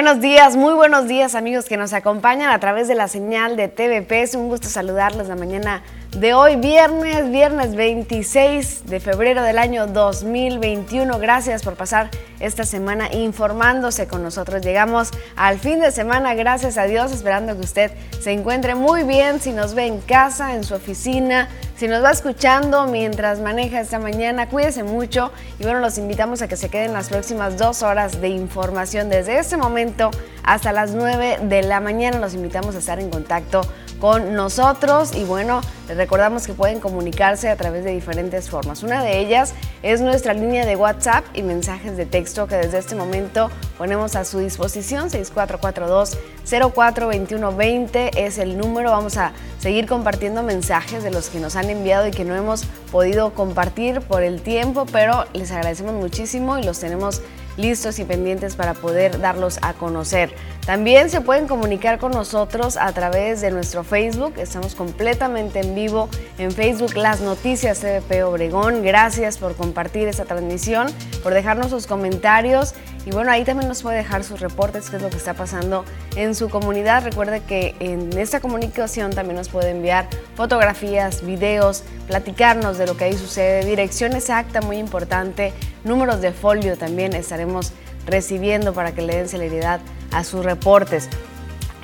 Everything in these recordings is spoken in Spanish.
Buenos días, muy buenos días amigos que nos acompañan a través de la señal de TVP. Es un gusto saludarlos la mañana de hoy, viernes, viernes 26 de febrero del año 2021. Gracias por pasar esta semana informándose con nosotros. Llegamos al fin de semana, gracias a Dios, esperando que usted se encuentre muy bien, si nos ve en casa, en su oficina, si nos va escuchando mientras maneja esta mañana, cuídese mucho y bueno, los invitamos a que se queden las próximas dos horas de información desde este momento hasta las 9 de la mañana. Los invitamos a estar en contacto con nosotros y bueno, les recordamos que pueden comunicarse a través de diferentes formas. Una de ellas es nuestra línea de WhatsApp y mensajes de texto que desde este momento ponemos a su disposición 6442 042120 es el número. Vamos a seguir compartiendo mensajes de los que nos han enviado y que no hemos podido compartir por el tiempo, pero les agradecemos muchísimo y los tenemos listos y pendientes para poder darlos a conocer. También se pueden comunicar con nosotros a través de nuestro Facebook. Estamos completamente en vivo en Facebook Las Noticias CBP Obregón. Gracias por compartir esta transmisión, por dejarnos sus comentarios y bueno, ahí también nos puede dejar sus reportes, qué es lo que está pasando en su comunidad. Recuerde que en esta comunicación también nos puede enviar fotografías, videos, platicarnos de lo que ahí sucede, dirección exacta, muy importante, números de folio también estaremos recibiendo para que le den celeridad a sus reportes.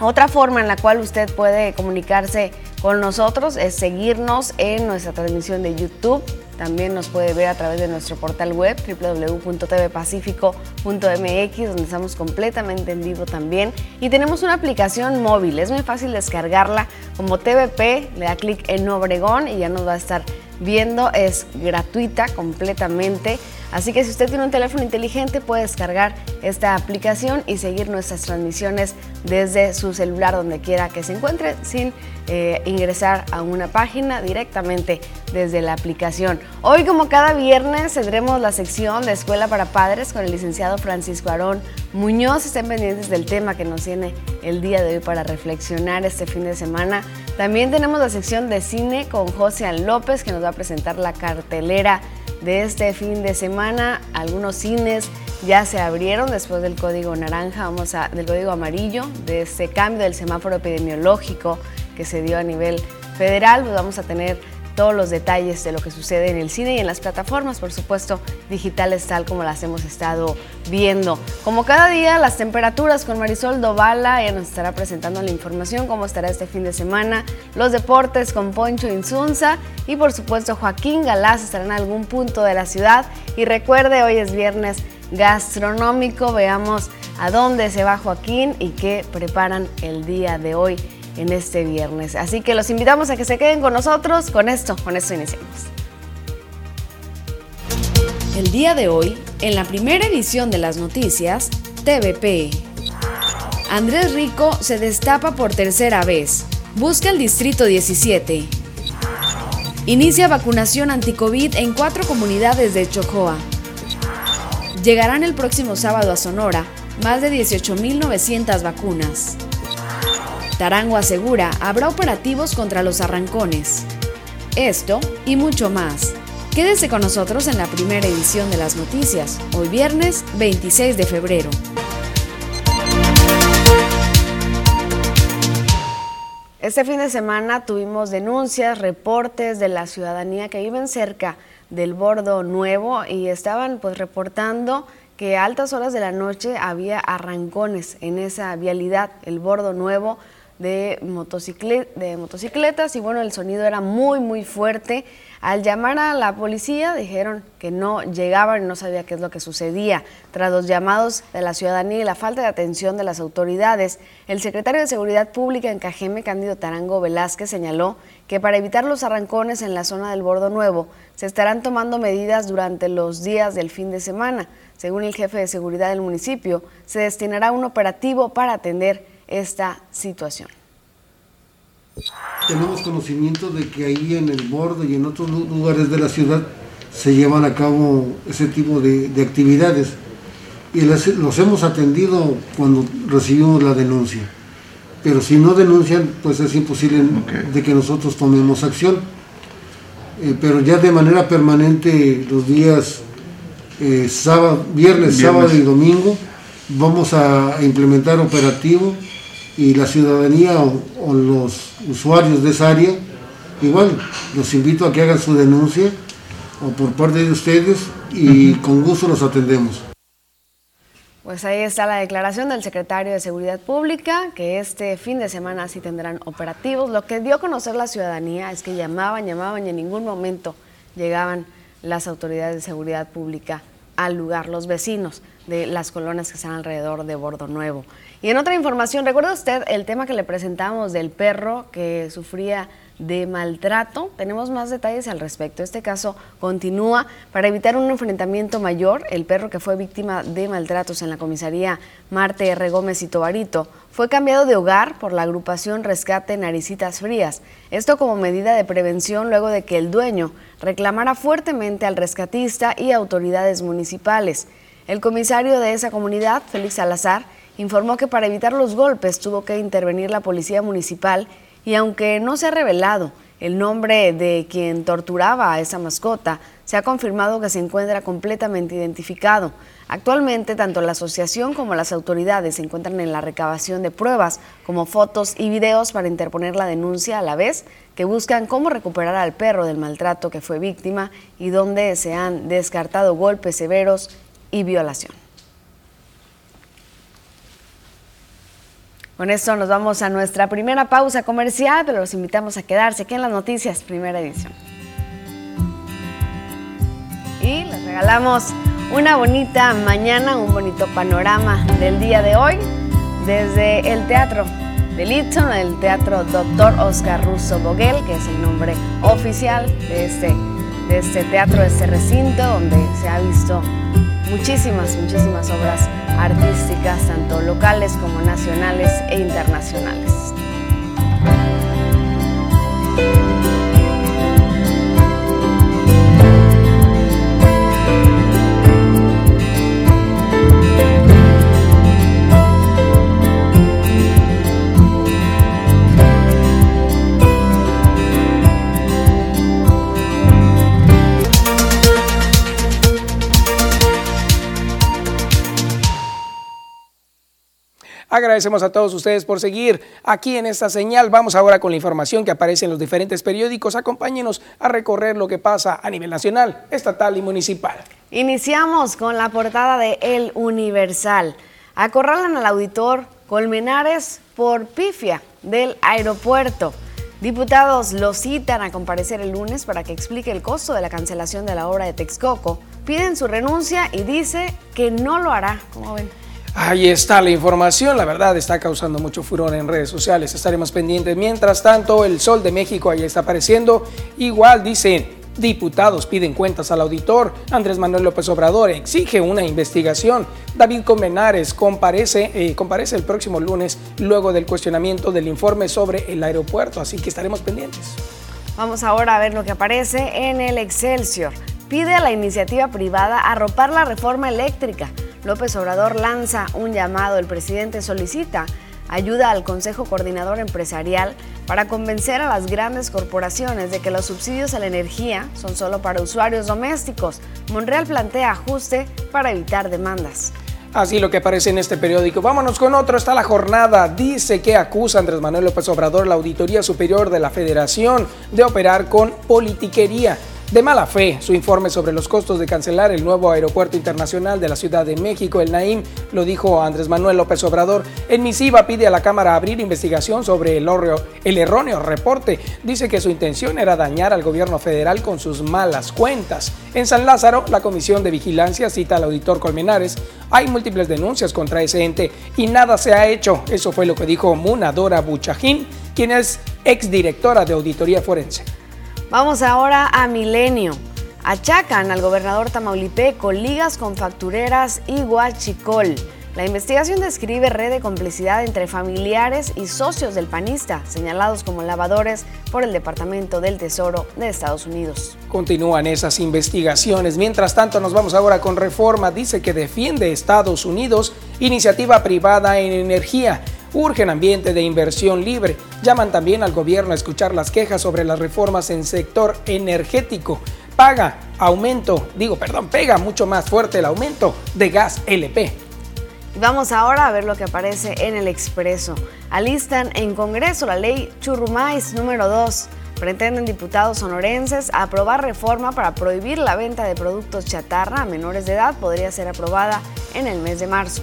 Otra forma en la cual usted puede comunicarse con nosotros es seguirnos en nuestra transmisión de YouTube. También nos puede ver a través de nuestro portal web www.tvpacifico.mx donde estamos completamente en vivo también. Y tenemos una aplicación móvil, es muy fácil descargarla como TVP, le da clic en Obregón y ya nos va a estar viendo, es gratuita completamente. Así que si usted tiene un teléfono inteligente puede descargar esta aplicación y seguir nuestras transmisiones desde su celular donde quiera que se encuentre sin eh, ingresar a una página directamente desde la aplicación. Hoy como cada viernes tendremos la sección de Escuela para Padres con el licenciado Francisco Aarón Muñoz. Estén pendientes del tema que nos tiene el día de hoy para reflexionar este fin de semana. También tenemos la sección de cine con José López que nos va a presentar la cartelera de este fin de semana. Algunos cines ya se abrieron después del código naranja, vamos a, del código amarillo, de este cambio del semáforo epidemiológico que se dio a nivel federal. Pues vamos a tener todos los detalles de lo que sucede en el cine y en las plataformas, por supuesto, digitales tal como las hemos estado viendo. Como cada día, las temperaturas con Marisol Dovala, ella nos estará presentando la información, cómo estará este fin de semana, los deportes con Poncho Insunza y por supuesto Joaquín Galás estará en algún punto de la ciudad. Y recuerde, hoy es viernes gastronómico, veamos a dónde se va Joaquín y qué preparan el día de hoy en este viernes. Así que los invitamos a que se queden con nosotros. Con esto, con esto iniciamos. El día de hoy, en la primera edición de las noticias, TVP. Andrés Rico se destapa por tercera vez. Busca el Distrito 17. Inicia vacunación anticovid en cuatro comunidades de Chocoa. Llegarán el próximo sábado a Sonora más de 18.900 vacunas. Tarango asegura habrá operativos contra los arrancones. Esto y mucho más. Quédese con nosotros en la primera edición de las noticias, hoy viernes 26 de febrero. Este fin de semana tuvimos denuncias, reportes de la ciudadanía que viven cerca del Bordo Nuevo y estaban pues reportando que a altas horas de la noche había arrancones en esa vialidad, el Bordo Nuevo, de, de motocicletas y bueno, el sonido era muy, muy fuerte. Al llamar a la policía dijeron que no llegaban y no sabía qué es lo que sucedía. Tras los llamados de la ciudadanía y la falta de atención de las autoridades, el secretario de Seguridad Pública en Cajeme, Cándido Tarango Velázquez, señaló que para evitar los arrancones en la zona del Bordo Nuevo, se estarán tomando medidas durante los días del fin de semana. Según el jefe de seguridad del municipio, se destinará un operativo para atender esta situación. Tenemos conocimiento de que ahí en el borde y en otros lugares de la ciudad se llevan a cabo ese tipo de, actividades y los hemos atendido cuando recibimos la denuncia. Pero si no denuncian, pues es imposible de que nosotros tomemos acción. Eh, pero ya de manera permanente los días eh, sábado, viernes, sábado y domingo vamos a implementar operativo y la ciudadanía o, los usuarios de esa área, igual, los invito a que hagan su denuncia o por parte de ustedes y con gusto los atendemos. Pues ahí está la declaración del secretario de Seguridad Pública, que este fin de semana sí tendrán operativos. Lo que dio a conocer la ciudadanía es que llamaban, llamaban y en ningún momento llegaban las autoridades de seguridad pública al lugar, los vecinos de las colonias que están alrededor de Bordo Nuevo. Y en otra información, ¿recuerda usted el tema que le presentamos del perro que sufría de maltrato. Tenemos más detalles al respecto. Este caso continúa para evitar un enfrentamiento mayor. El perro que fue víctima de maltratos en la comisaría Marte R. Gómez y Tobarito fue cambiado de hogar por la agrupación Rescate Naricitas Frías. Esto como medida de prevención luego de que el dueño reclamara fuertemente al rescatista y autoridades municipales. El comisario de esa comunidad, Félix Salazar, informó que para evitar los golpes tuvo que intervenir la policía municipal y aunque no se ha revelado el nombre de quien torturaba a esa mascota, se ha confirmado que se encuentra completamente identificado. Actualmente, tanto la asociación como las autoridades se encuentran en la recabación de pruebas, como fotos y videos para interponer la denuncia a la vez que buscan cómo recuperar al perro del maltrato que fue víctima y donde se han descartado golpes severos y violación. Con esto nos vamos a nuestra primera pausa comercial, pero los invitamos a quedarse aquí en las noticias, primera edición. Y les regalamos una bonita mañana, un bonito panorama del día de hoy desde el Teatro de Litson, el Teatro Dr. Oscar Russo Boguel, que es el nombre oficial de este, de este teatro, de este recinto, donde se ha visto muchísimas, muchísimas obras artísticas, tanto locales como nacionales e internacionales. Agradecemos a todos ustedes por seguir aquí en esta señal. Vamos ahora con la información que aparece en los diferentes periódicos. Acompáñenos a recorrer lo que pasa a nivel nacional, estatal y municipal. Iniciamos con la portada de El Universal. Acorralan al auditor Colmenares por pifia del aeropuerto. Diputados lo citan a comparecer el lunes para que explique el costo de la cancelación de la obra de Texcoco. Piden su renuncia y dice que no lo hará. ¿Cómo ven? Ahí está la información, la verdad está causando mucho furor en redes sociales, estaremos pendientes. Mientras tanto, el Sol de México ahí está apareciendo. Igual dicen, diputados piden cuentas al auditor, Andrés Manuel López Obrador exige una investigación, David Comenares comparece, eh, comparece el próximo lunes luego del cuestionamiento del informe sobre el aeropuerto, así que estaremos pendientes. Vamos ahora a ver lo que aparece en el Excelsior. Pide a la iniciativa privada arropar la reforma eléctrica. López Obrador lanza un llamado, el presidente solicita ayuda al Consejo Coordinador Empresarial para convencer a las grandes corporaciones de que los subsidios a la energía son solo para usuarios domésticos. Monreal plantea ajuste para evitar demandas. Así lo que aparece en este periódico. Vámonos con otro. Está la jornada. Dice que acusa Andrés Manuel López Obrador la Auditoría Superior de la Federación de operar con politiquería de mala fe su informe sobre los costos de cancelar el nuevo aeropuerto internacional de la Ciudad de México, el Naim, lo dijo Andrés Manuel López Obrador. En misiva pide a la Cámara abrir investigación sobre el, el erróneo reporte. Dice que su intención era dañar al gobierno federal con sus malas cuentas. En San Lázaro, la Comisión de Vigilancia cita al auditor Colmenares. Hay múltiples denuncias contra ese ente y nada se ha hecho. Eso fue lo que dijo Munadora Buchajín, quien es exdirectora de Auditoría Forense. Vamos ahora a Milenio. Achacan al gobernador tamaulipeco ligas con factureras y guachicol. La investigación describe red de complicidad entre familiares y socios del panista, señalados como lavadores por el Departamento del Tesoro de Estados Unidos. Continúan esas investigaciones. Mientras tanto, nos vamos ahora con Reforma. Dice que defiende Estados Unidos iniciativa privada en energía urgen ambiente de inversión libre. Llaman también al gobierno a escuchar las quejas sobre las reformas en sector energético. Paga aumento, digo, perdón, pega mucho más fuerte el aumento de gas LP. Vamos ahora a ver lo que aparece en el Expreso. Alistan en Congreso la ley Churrumais número 2. Pretenden diputados sonorenses aprobar reforma para prohibir la venta de productos chatarra a menores de edad. Podría ser aprobada en el mes de marzo.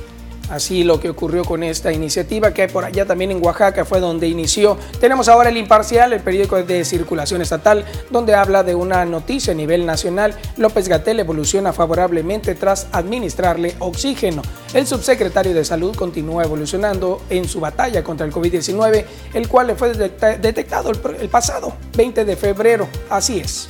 Así lo que ocurrió con esta iniciativa que hay por allá también en Oaxaca fue donde inició. Tenemos ahora el Imparcial, el periódico de circulación estatal, donde habla de una noticia a nivel nacional. López Gatel evoluciona favorablemente tras administrarle oxígeno. El subsecretario de Salud continúa evolucionando en su batalla contra el COVID-19, el cual le fue detectado el pasado 20 de febrero. Así es.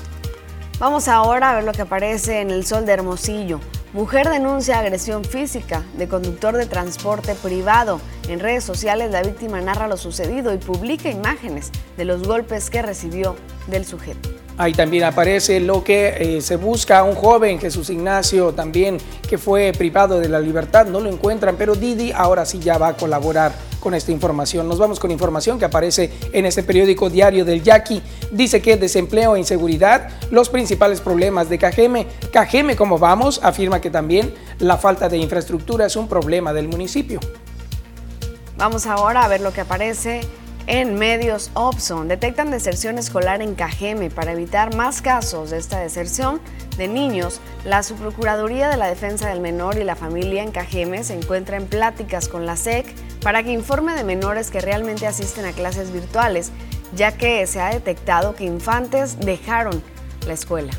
Vamos ahora a ver lo que aparece en el sol de Hermosillo. Mujer denuncia agresión física de conductor de transporte privado. En redes sociales la víctima narra lo sucedido y publica imágenes de los golpes que recibió del sujeto. Ahí también aparece lo que eh, se busca un joven, Jesús Ignacio, también que fue privado de la libertad, no lo encuentran, pero Didi ahora sí ya va a colaborar con esta información. Nos vamos con información que aparece en este periódico diario del Yaqui. Dice que desempleo e inseguridad, los principales problemas de Cajeme. Cajeme, como vamos, afirma que también la falta de infraestructura es un problema del municipio. Vamos ahora a ver lo que aparece en medios Opson. Detectan deserción escolar en Cajeme. Para evitar más casos de esta deserción de niños, la Subprocuraduría de la Defensa del Menor y la Familia en Cajeme se encuentra en pláticas con la SEC para que informe de menores que realmente asisten a clases virtuales, ya que se ha detectado que infantes dejaron la escuela.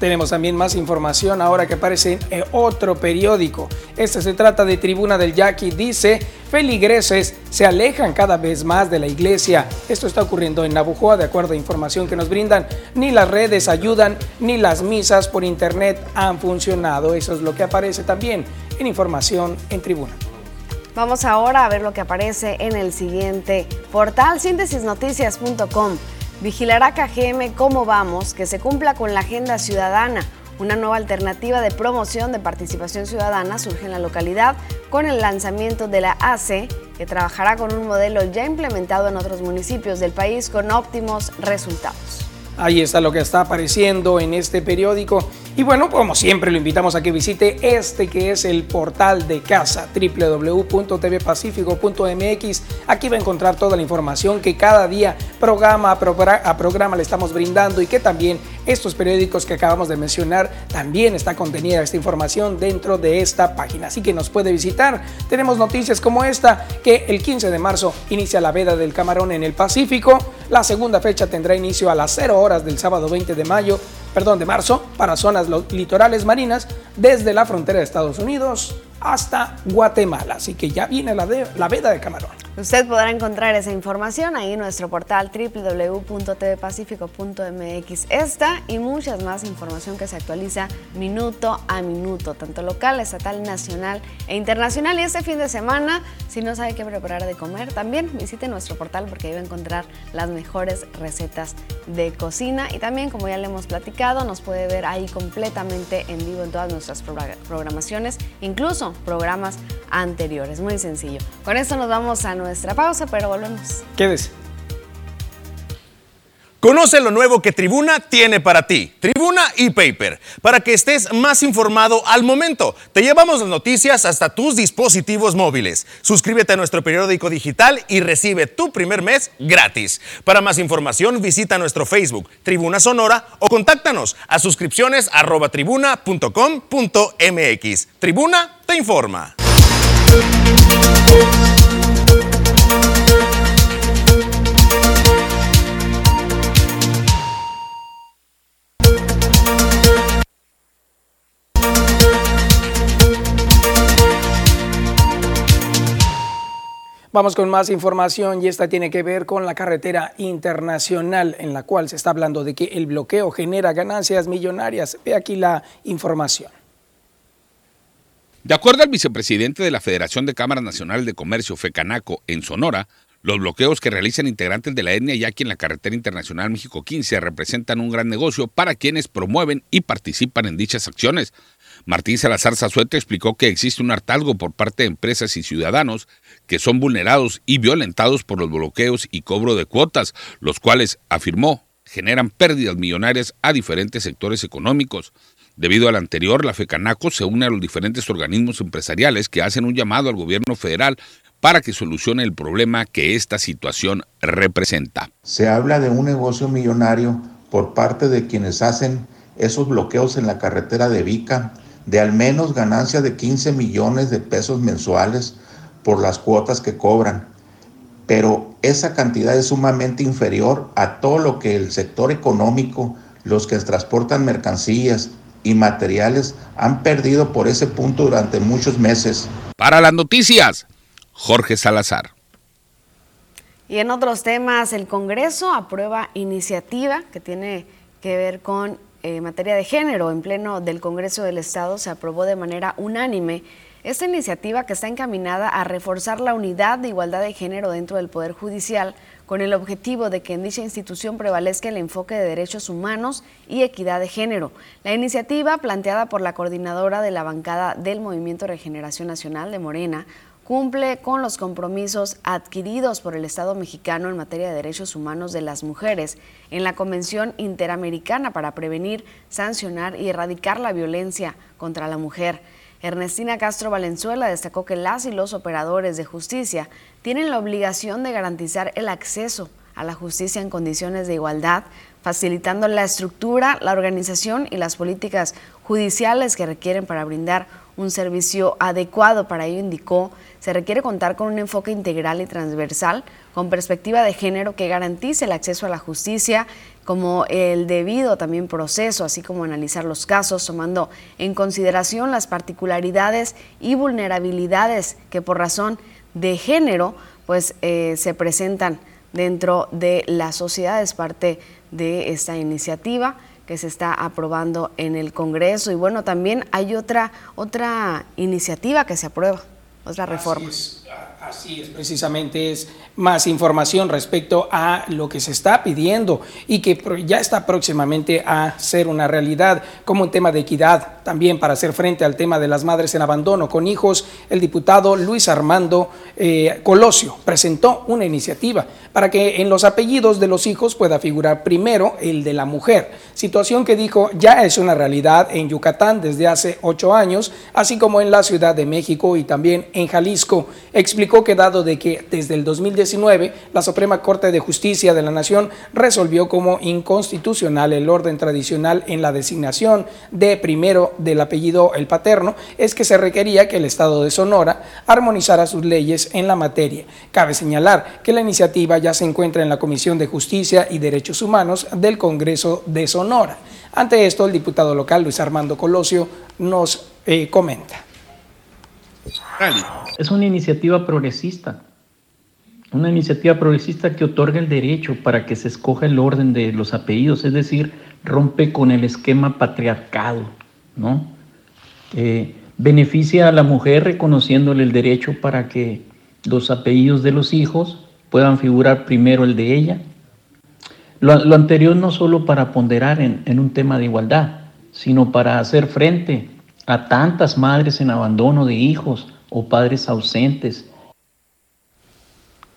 Tenemos también más información ahora que aparece en otro periódico. Este se trata de Tribuna del Yaqui. Dice, feligreses se alejan cada vez más de la iglesia. Esto está ocurriendo en Nabujoa, de acuerdo a información que nos brindan. Ni las redes ayudan, ni las misas por internet han funcionado. Eso es lo que aparece también en información en Tribuna. Vamos ahora a ver lo que aparece en el siguiente portal, síntesisnoticias.com. Vigilará KGM cómo vamos, que se cumpla con la agenda ciudadana. Una nueva alternativa de promoción de participación ciudadana surge en la localidad con el lanzamiento de la AC, que trabajará con un modelo ya implementado en otros municipios del país con óptimos resultados. Ahí está lo que está apareciendo en este periódico. Y bueno, como siempre lo invitamos a que visite este que es el portal de casa www.tvpacifico.mx. Aquí va a encontrar toda la información que cada día programa a programa le estamos brindando y que también estos periódicos que acabamos de mencionar también está contenida esta información dentro de esta página. Así que nos puede visitar. Tenemos noticias como esta que el 15 de marzo inicia la veda del camarón en el Pacífico. La segunda fecha tendrá inicio a las 0 horas del sábado 20 de mayo, perdón, de marzo, para zonas litorales marinas desde la frontera de Estados Unidos hasta Guatemala. Así que ya viene la, la veda de camarón. Usted podrá encontrar esa información ahí en nuestro portal www.tvpacifico.mx. Esta y muchas más información que se actualiza minuto a minuto, tanto local, estatal, nacional e internacional. Y este fin de semana, si no sabe qué preparar de comer, también visite nuestro portal porque ahí va a encontrar las mejores recetas de cocina. Y también, como ya le hemos platicado, nos puede ver ahí completamente en vivo en todas nuestras programaciones, incluso programas anteriores. Muy sencillo. Con esto nos vamos a nuestra pausa, pero volvemos. Quédese. Conoce lo nuevo que Tribuna tiene para ti. Tribuna y Paper, para que estés más informado al momento. Te llevamos las noticias hasta tus dispositivos móviles. Suscríbete a nuestro periódico digital y recibe tu primer mes gratis. Para más información visita nuestro Facebook, Tribuna Sonora, o contáctanos a suscripciones arroba tribuna.com.mx. Tribuna te informa. Vamos con más información y esta tiene que ver con la carretera internacional en la cual se está hablando de que el bloqueo genera ganancias millonarias. Ve aquí la información. De acuerdo al vicepresidente de la Federación de Cámaras Nacionales de Comercio, FECANACO, en Sonora, los bloqueos que realizan integrantes de la etnia yaqui en la carretera internacional México 15 representan un gran negocio para quienes promueven y participan en dichas acciones. Martín Salazar Zazuete explicó que existe un hartazgo por parte de empresas y ciudadanos que son vulnerados y violentados por los bloqueos y cobro de cuotas, los cuales, afirmó, generan pérdidas millonarias a diferentes sectores económicos. Debido al anterior, la FECANACO se une a los diferentes organismos empresariales que hacen un llamado al gobierno federal para que solucione el problema que esta situación representa. Se habla de un negocio millonario por parte de quienes hacen esos bloqueos en la carretera de Vica, de al menos ganancia de 15 millones de pesos mensuales por las cuotas que cobran. Pero esa cantidad es sumamente inferior a todo lo que el sector económico, los que transportan mercancías, y materiales han perdido por ese punto durante muchos meses. Para las noticias, Jorge Salazar. Y en otros temas, el Congreso aprueba iniciativa que tiene que ver con eh, materia de género. En pleno del Congreso del Estado se aprobó de manera unánime esta iniciativa que está encaminada a reforzar la unidad de igualdad de género dentro del Poder Judicial con el objetivo de que en dicha institución prevalezca el enfoque de derechos humanos y equidad de género. La iniciativa, planteada por la coordinadora de la bancada del Movimiento Regeneración Nacional de Morena, cumple con los compromisos adquiridos por el Estado mexicano en materia de derechos humanos de las mujeres en la Convención Interamericana para prevenir, sancionar y erradicar la violencia contra la mujer. Ernestina Castro Valenzuela destacó que las y los operadores de justicia tienen la obligación de garantizar el acceso a la justicia en condiciones de igualdad, facilitando la estructura, la organización y las políticas judiciales que requieren para brindar un servicio adecuado. Para ello indicó, se requiere contar con un enfoque integral y transversal con perspectiva de género que garantice el acceso a la justicia como el debido también proceso, así como analizar los casos tomando en consideración las particularidades y vulnerabilidades que por razón de género pues eh, se presentan dentro de la sociedad. Es parte de esta iniciativa que se está aprobando en el Congreso. Y bueno, también hay otra, otra iniciativa que se aprueba, otra reforma. Así es, precisamente es más información respecto a lo que se está pidiendo y que ya está próximamente a ser una realidad, como un tema de equidad, también para hacer frente al tema de las madres en abandono con hijos. El diputado Luis Armando eh, Colosio presentó una iniciativa para que en los apellidos de los hijos pueda figurar primero el de la mujer, situación que dijo ya es una realidad en Yucatán desde hace ocho años, así como en la Ciudad de México y también en Jalisco. Explicó que dado de que desde el 2019 la Suprema Corte de Justicia de la Nación resolvió como inconstitucional el orden tradicional en la designación de primero del apellido el paterno, es que se requería que el Estado de Sonora armonizara sus leyes en la materia. Cabe señalar que la iniciativa ya se encuentra en la Comisión de Justicia y Derechos Humanos del Congreso de Sonora. Ante esto, el diputado local Luis Armando Colosio nos eh, comenta. Es una iniciativa progresista, una iniciativa progresista que otorga el derecho para que se escoja el orden de los apellidos, es decir, rompe con el esquema patriarcado, ¿no? Eh, beneficia a la mujer reconociéndole el derecho para que los apellidos de los hijos puedan figurar primero el de ella. Lo, anterior no solo para ponderar en un tema de igualdad, sino para hacer frente a tantas madres en abandono de hijos o padres ausentes.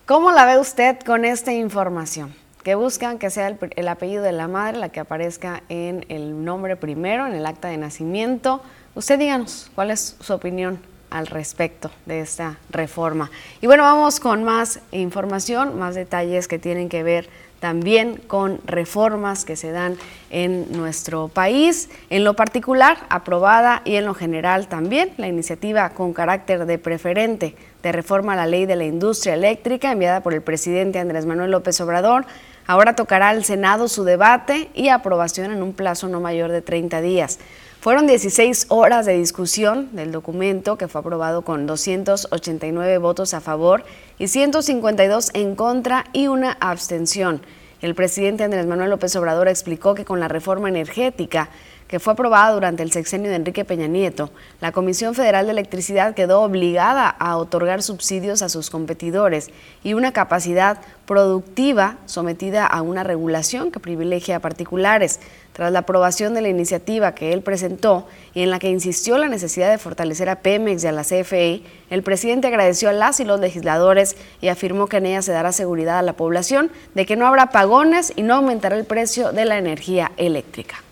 ¿Cómo la ve usted con esta información? Que buscan que sea el, apellido de la madre la que aparezca en el nombre primero, en el acta de nacimiento. Usted díganos cuál es su opinión al respecto de esta reforma. Y bueno, vamos con más información, más detalles que tienen que ver también con reformas que se dan en nuestro país, en lo particular aprobada y en lo general también la iniciativa con carácter de preferente de reforma a la ley de la industria eléctrica enviada por el presidente Andrés Manuel López Obrador. Ahora tocará al Senado su debate y aprobación en un plazo no mayor de 30 días. Fueron 16 horas de discusión del documento que fue aprobado con 289 votos a favor y 152 en contra y una abstención. El presidente Andrés Manuel López Obrador explicó que con la reforma energética que fue aprobada durante el sexenio de Enrique Peña Nieto, la Comisión Federal de Electricidad quedó obligada a otorgar subsidios a sus competidores y una capacidad productiva sometida a una regulación que privilegia a particulares. Tras la aprobación de la iniciativa que él presentó y en la que insistió la necesidad de fortalecer a Pemex y a la CFE, el presidente agradeció a las y los legisladores y afirmó que en ella se dará seguridad a la población de que no habrá pagones y no aumentará el precio de la energía eléctrica.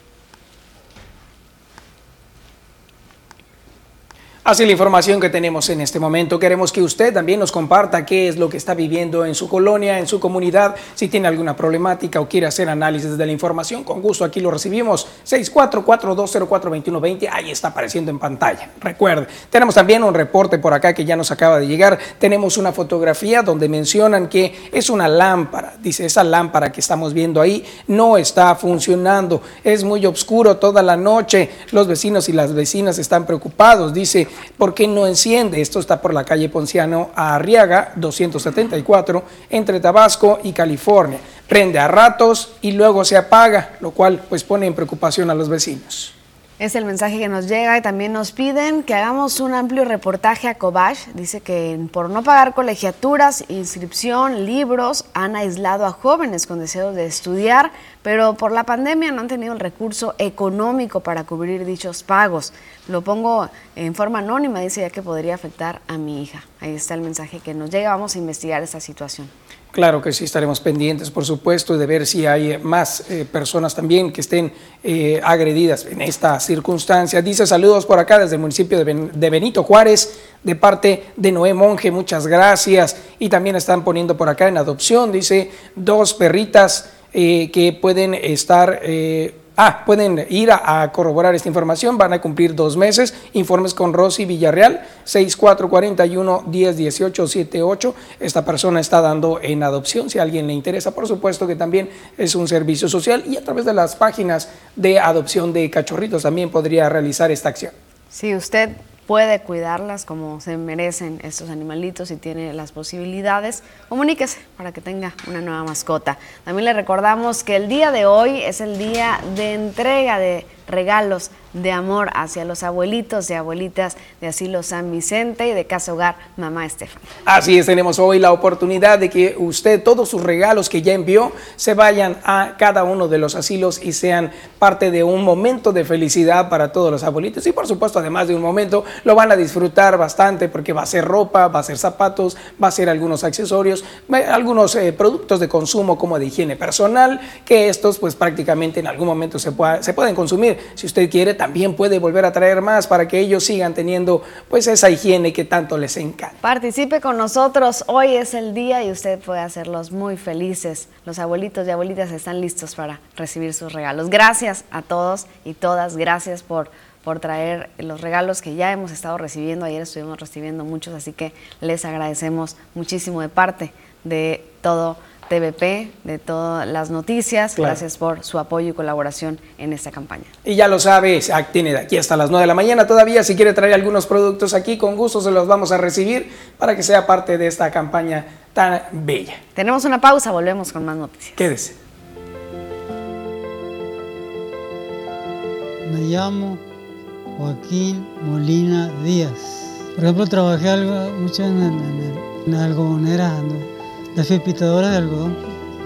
Así la información que tenemos en este momento. Queremos que usted también nos comparta qué es lo que está viviendo en su colonia, en su comunidad. Si tiene alguna problemática o quiere hacer análisis de la información, con gusto aquí lo recibimos. 6442042120, ahí está apareciendo en pantalla. Recuerde, tenemos también un reporte por acá que ya nos acaba de llegar. Tenemos una fotografía donde mencionan que es una lámpara. Dice, esa lámpara que estamos viendo ahí no está funcionando. Es muy oscuro toda la noche. Los vecinos y las vecinas están preocupados. Dice, ¿Por qué no enciende? Esto está por la calle Ponciano a Arriaga, 274, entre Tabasco y California. Prende a ratos y luego se apaga, lo cual pues pone en preocupación a los vecinos. Es el mensaje que nos llega y también nos piden que hagamos un amplio reportaje a Cobach. Dice que por no pagar colegiaturas, inscripción, libros, han aislado a jóvenes con deseos de estudiar, pero por la pandemia no han tenido el recurso económico para cubrir dichos pagos. Lo pongo en forma anónima, dice ya que podría afectar a mi hija. Ahí está el mensaje que nos llega. Vamos a investigar esta situación. Claro que sí, estaremos pendientes, por supuesto, de ver si hay más eh, personas también que estén eh, agredidas en esta circunstancia. Dice saludos por acá desde el municipio de, Benito Juárez, de parte de Noé Monje, muchas gracias. Y también están poniendo por acá en adopción, dice, dos perritas eh, que pueden estar Ah, pueden ir a, corroborar esta información, van a cumplir dos meses. Informes con Rosy Villarreal, 6441-101878. Esta persona está dando en adopción, si a alguien le interesa, por supuesto que también es un servicio social y a través de las páginas de adopción de cachorritos también podría realizar esta acción. Si usted puede cuidarlas como se merecen estos animalitos y tiene las posibilidades, comuníquese para que tenga una nueva mascota. También le recordamos que el día de hoy es el día de entrega de regalos de amor hacia los abuelitos y abuelitas de Asilo San Vicente y de Casa Hogar Mamá Estefan. Así es, tenemos hoy la oportunidad de que usted, todos sus regalos que ya envió, se vayan a cada uno de los asilos y sean parte de un momento de felicidad para todos los abuelitos. Y por supuesto, además de un momento, lo van a disfrutar bastante porque va a ser ropa, va a ser zapatos, va a ser algunos accesorios, algunos eh, productos de consumo como de higiene personal, que estos pues prácticamente en algún momento se, se pueden consumir si usted quiere, también puede volver a traer más para que ellos sigan teniendo pues esa higiene que tanto les encanta. Participe con nosotros, hoy es el día y usted puede hacerlos muy felices. Los abuelitos y abuelitas están listos para recibir sus regalos. Gracias a todos y todas, gracias por por traer los regalos que ya hemos estado recibiendo. Ayer estuvimos recibiendo muchos, así que les agradecemos muchísimo de parte de todo TVP, de todas las noticias. Gracias por su apoyo y colaboración en esta campaña. Y ya lo sabes, tiene de aquí hasta las 9 de la mañana todavía. Si quiere traer algunos productos aquí, con gusto se los vamos a recibir para que sea parte de esta campaña tan bella. Tenemos una pausa, volvemos con más noticias. Quédese. Me llamo Joaquín Molina Díaz. Por ejemplo, trabajé algo, mucho en, en, en, algodonera, la fipitadora de algodón.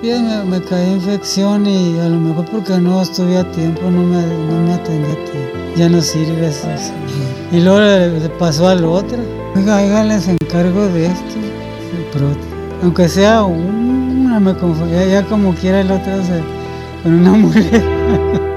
Y me, me caí infección y a lo mejor porque no estuve a tiempo, no me, no me atendí a tiempo. Ya no sirve eso. Y luego le, pasó al otro. Oiga, oiga, les encargo de esto. Pero, aunque sea una, me confundía, ya como quiera el otro se, con una muleta.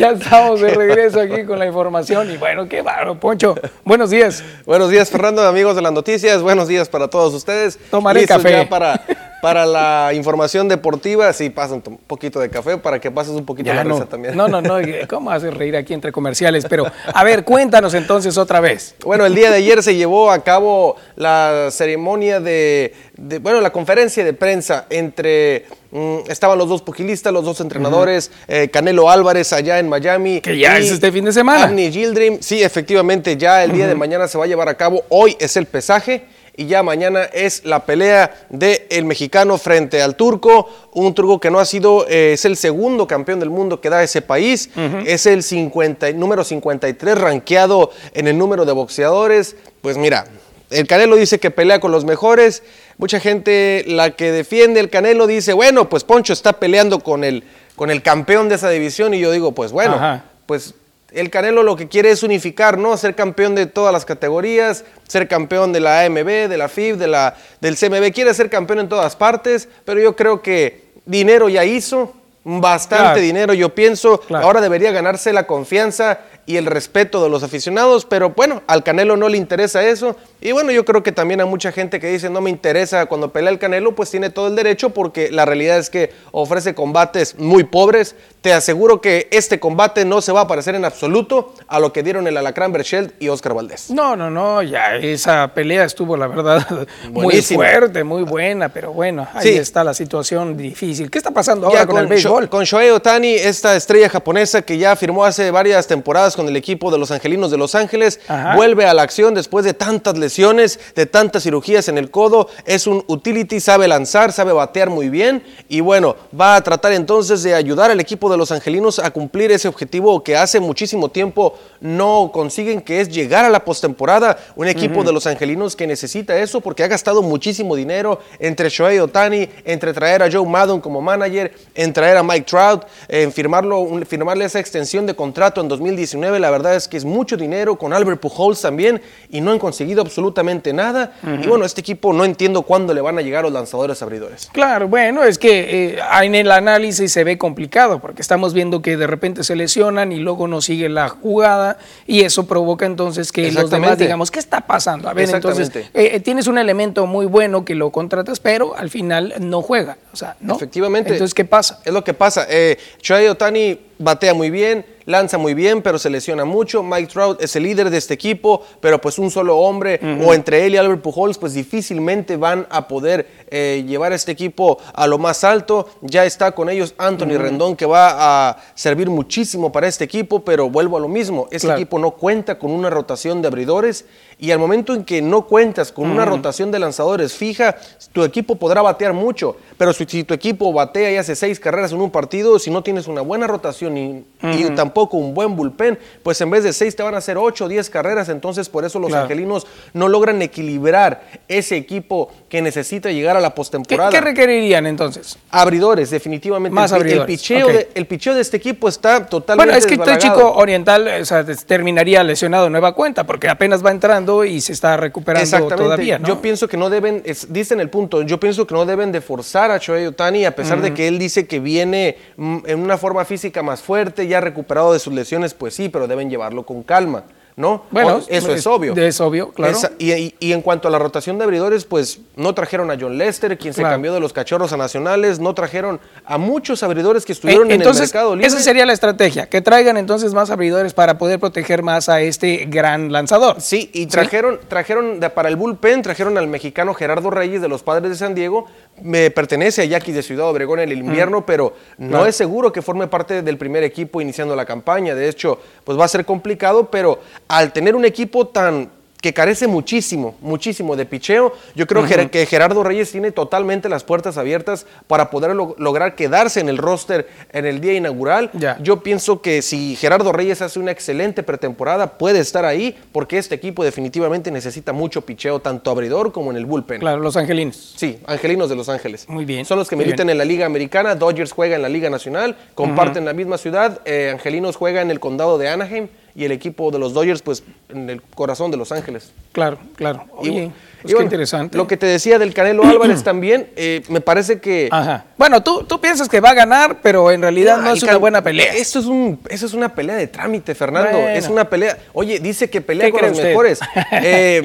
Ya estamos de regreso aquí con la información y bueno, qué bárbaro, Poncho. Buenos días. Buenos días, Fernando, amigos de las noticias. Buenos días para todos ustedes. Tomaré café. para, para la información deportiva, sí, pasa un poquito de café para que pases un poquito la risa también. No, no, no, ¿cómo hacer reír aquí entre comerciales? Pero, a ver, cuéntanos entonces otra vez. Bueno, el día de ayer se llevó a cabo la ceremonia de, bueno, la conferencia de prensa entre Mm, estaban los dos pugilistas, los dos entrenadores, eh, Canelo Álvarez allá en Miami. Que ya es este fin de semana. Annie Gildrim, sí, efectivamente, ya el día de mañana se va a llevar a cabo. Hoy es el pesaje y ya mañana es la pelea del el mexicano frente al turco, un turco que no ha sido, eh, es el segundo campeón del mundo que da ese país, es el 50, número 53 rankeado en el número de boxeadores. Pues mira, el Canelo dice que pelea con los mejores. Mucha gente, la que defiende el Canelo, dice, bueno, pues Poncho está peleando con el, con el campeón de esa división. Y yo digo, pues bueno, Ajá. pues el Canelo lo que quiere es unificar, ¿no? Ser campeón de todas las categorías, ser campeón de la AMB, de la FIB, de la, del CMB. Quiere ser campeón en todas partes, pero yo creo que dinero ya hizo, bastante Claro. dinero. Yo pienso, Claro. ahora debería ganarse la confianza y el respeto de los aficionados, pero bueno, al Canelo no le interesa eso. Y bueno, yo creo que también a mucha gente que dice no me interesa cuando pelea el Canelo, pues tiene todo el derecho porque la realidad es que ofrece combates muy pobres. Te aseguro que este combate no se va a parecer en absoluto a lo que dieron el Alacrán Berchelt y Oscar Valdés. No, no, no, ya esa pelea estuvo, la verdad, muy Buenísima. fuerte, muy buena, pero bueno, ahí Sí. está la situación difícil. ¿Qué está pasando ahora Ya con, el béisbol? con Shohei Otani, esta estrella japonesa que ya firmó hace varias temporadas con el equipo de los Angelinos de Los Ángeles, Ajá. vuelve a la acción después de tantas lesiones, de tantas cirugías en el codo. Es un utility, sabe lanzar, sabe batear muy bien y bueno, va a tratar entonces de ayudar al equipo de los Angelinos a cumplir ese objetivo que hace muchísimo tiempo no consiguen, que es llegar a la postemporada. Un equipo de los Angelinos que necesita eso porque ha gastado muchísimo dinero entre Shohei Otani, entre traer a Joe Maddon como manager, en traer a Mike Trout, en firmarlo, firmarle esa extensión de contrato en 2019. La verdad es que es mucho dinero con Albert Pujols también y no han conseguido absolutamente nada. Y bueno, este equipo no entiendo cuándo le van a llegar los lanzadores abridores. Claro, bueno, es que eh, en el análisis se ve complicado porque estamos viendo que de repente se lesionan y luego no sigue la jugada y eso provoca entonces que los demás digamos, ¿qué está pasando? A ver, entonces eh, eh, tienes un elemento muy bueno que lo contratas, pero al final no juega, o sea, ¿no? Efectivamente. Entonces, ¿qué pasa? Es lo que pasa. Eh, Shohei Otani batea muy bien, lanza muy bien, pero se lesiona mucho. Mike Trout es el líder de este equipo, pero pues un solo hombre, o entre él y Albert Pujols, pues difícilmente van a poder eh, llevar a este equipo a lo más alto. Ya está con ellos Anthony Rendón, que va a servir muchísimo para este equipo, pero vuelvo a lo mismo. Este Claro. equipo no cuenta con una rotación de abridores y al momento en que no cuentas con una rotación de lanzadores fija, tu equipo podrá batear mucho, pero si, si tu equipo batea y hace seis carreras en un partido, si no tienes una buena rotación y, y tampoco un buen bullpen, pues en vez de seis te van a hacer ocho o diez carreras, entonces por eso los Claro. angelinos no logran equilibrar ese equipo que necesita llegar a la ¿Qué, postemporada. qué requerirían entonces? Abridores, definitivamente. Más el, abridores, El picheo, de, el picheo de este equipo está totalmente Bueno, es que este chico oriental o sea, des- terminaría lesionado de nueva cuenta porque apenas va entrando y se está recuperando Exactamente. todavía, ¿no? Yo pienso que no deben, es- dicen el punto, yo pienso que no deben de forzar a Shohei Otani, a pesar de que él dice que viene mm, en una forma física más fuerte, ya recuperado de sus lesiones, pues sí, pero deben llevarlo con calma, ¿no? Bueno, eso es, obvio. Es obvio, claro. Esa- y, y- y en cuanto a la rotación de abridores, pues no trajeron a John Lester, quien se cambió de los cachorros a nacionales, no trajeron a muchos abridores que Eh, estuvieron en el entonces, mercado libre. esa sería la estrategia, que traigan entonces más abridores para poder proteger más a este gran lanzador. Sí, y trajeron, trajeron de- para el bullpen, trajeron al mexicano Gerardo Reyes de los Padres de San Diego. Me pertenece a Yaquis de Ciudad Obregón en el invierno, pero no Claro. es seguro que forme parte del primer equipo iniciando la campaña. De hecho, pues va a ser complicado, pero al tener un equipo tan que carece muchísimo, muchísimo de picheo, yo creo que- que Gerardo Reyes tiene totalmente las puertas abiertas para poder lo- lograr quedarse en el roster en el día inaugural. Yo pienso que si Gerardo Reyes hace una excelente pretemporada, puede estar ahí, porque este equipo definitivamente necesita mucho picheo, tanto abridor como en el bullpen. Claro, los angelinos. Sí, Angelinos de Los Ángeles. Muy bien, Son los que militan en la Liga Americana, Dodgers juega en la Liga Nacional, comparten la misma ciudad, eh, Angelinos juega en el condado de Anaheim y el equipo de los Dodgers, pues, en el corazón de Los Ángeles. Claro, claro. Oye, y pues qué bueno, interesante. Lo que te decía del Canelo Álvarez también, eh, me parece que... Ajá. Bueno, tú, tú piensas que va a ganar, pero en realidad no, Ah, es el una buena pelea. Esto es, un, eso es una pelea de trámite, Fernando. Bueno. Es una pelea. Oye, dice que pelea ¿Qué con los usted? mejores. Eh,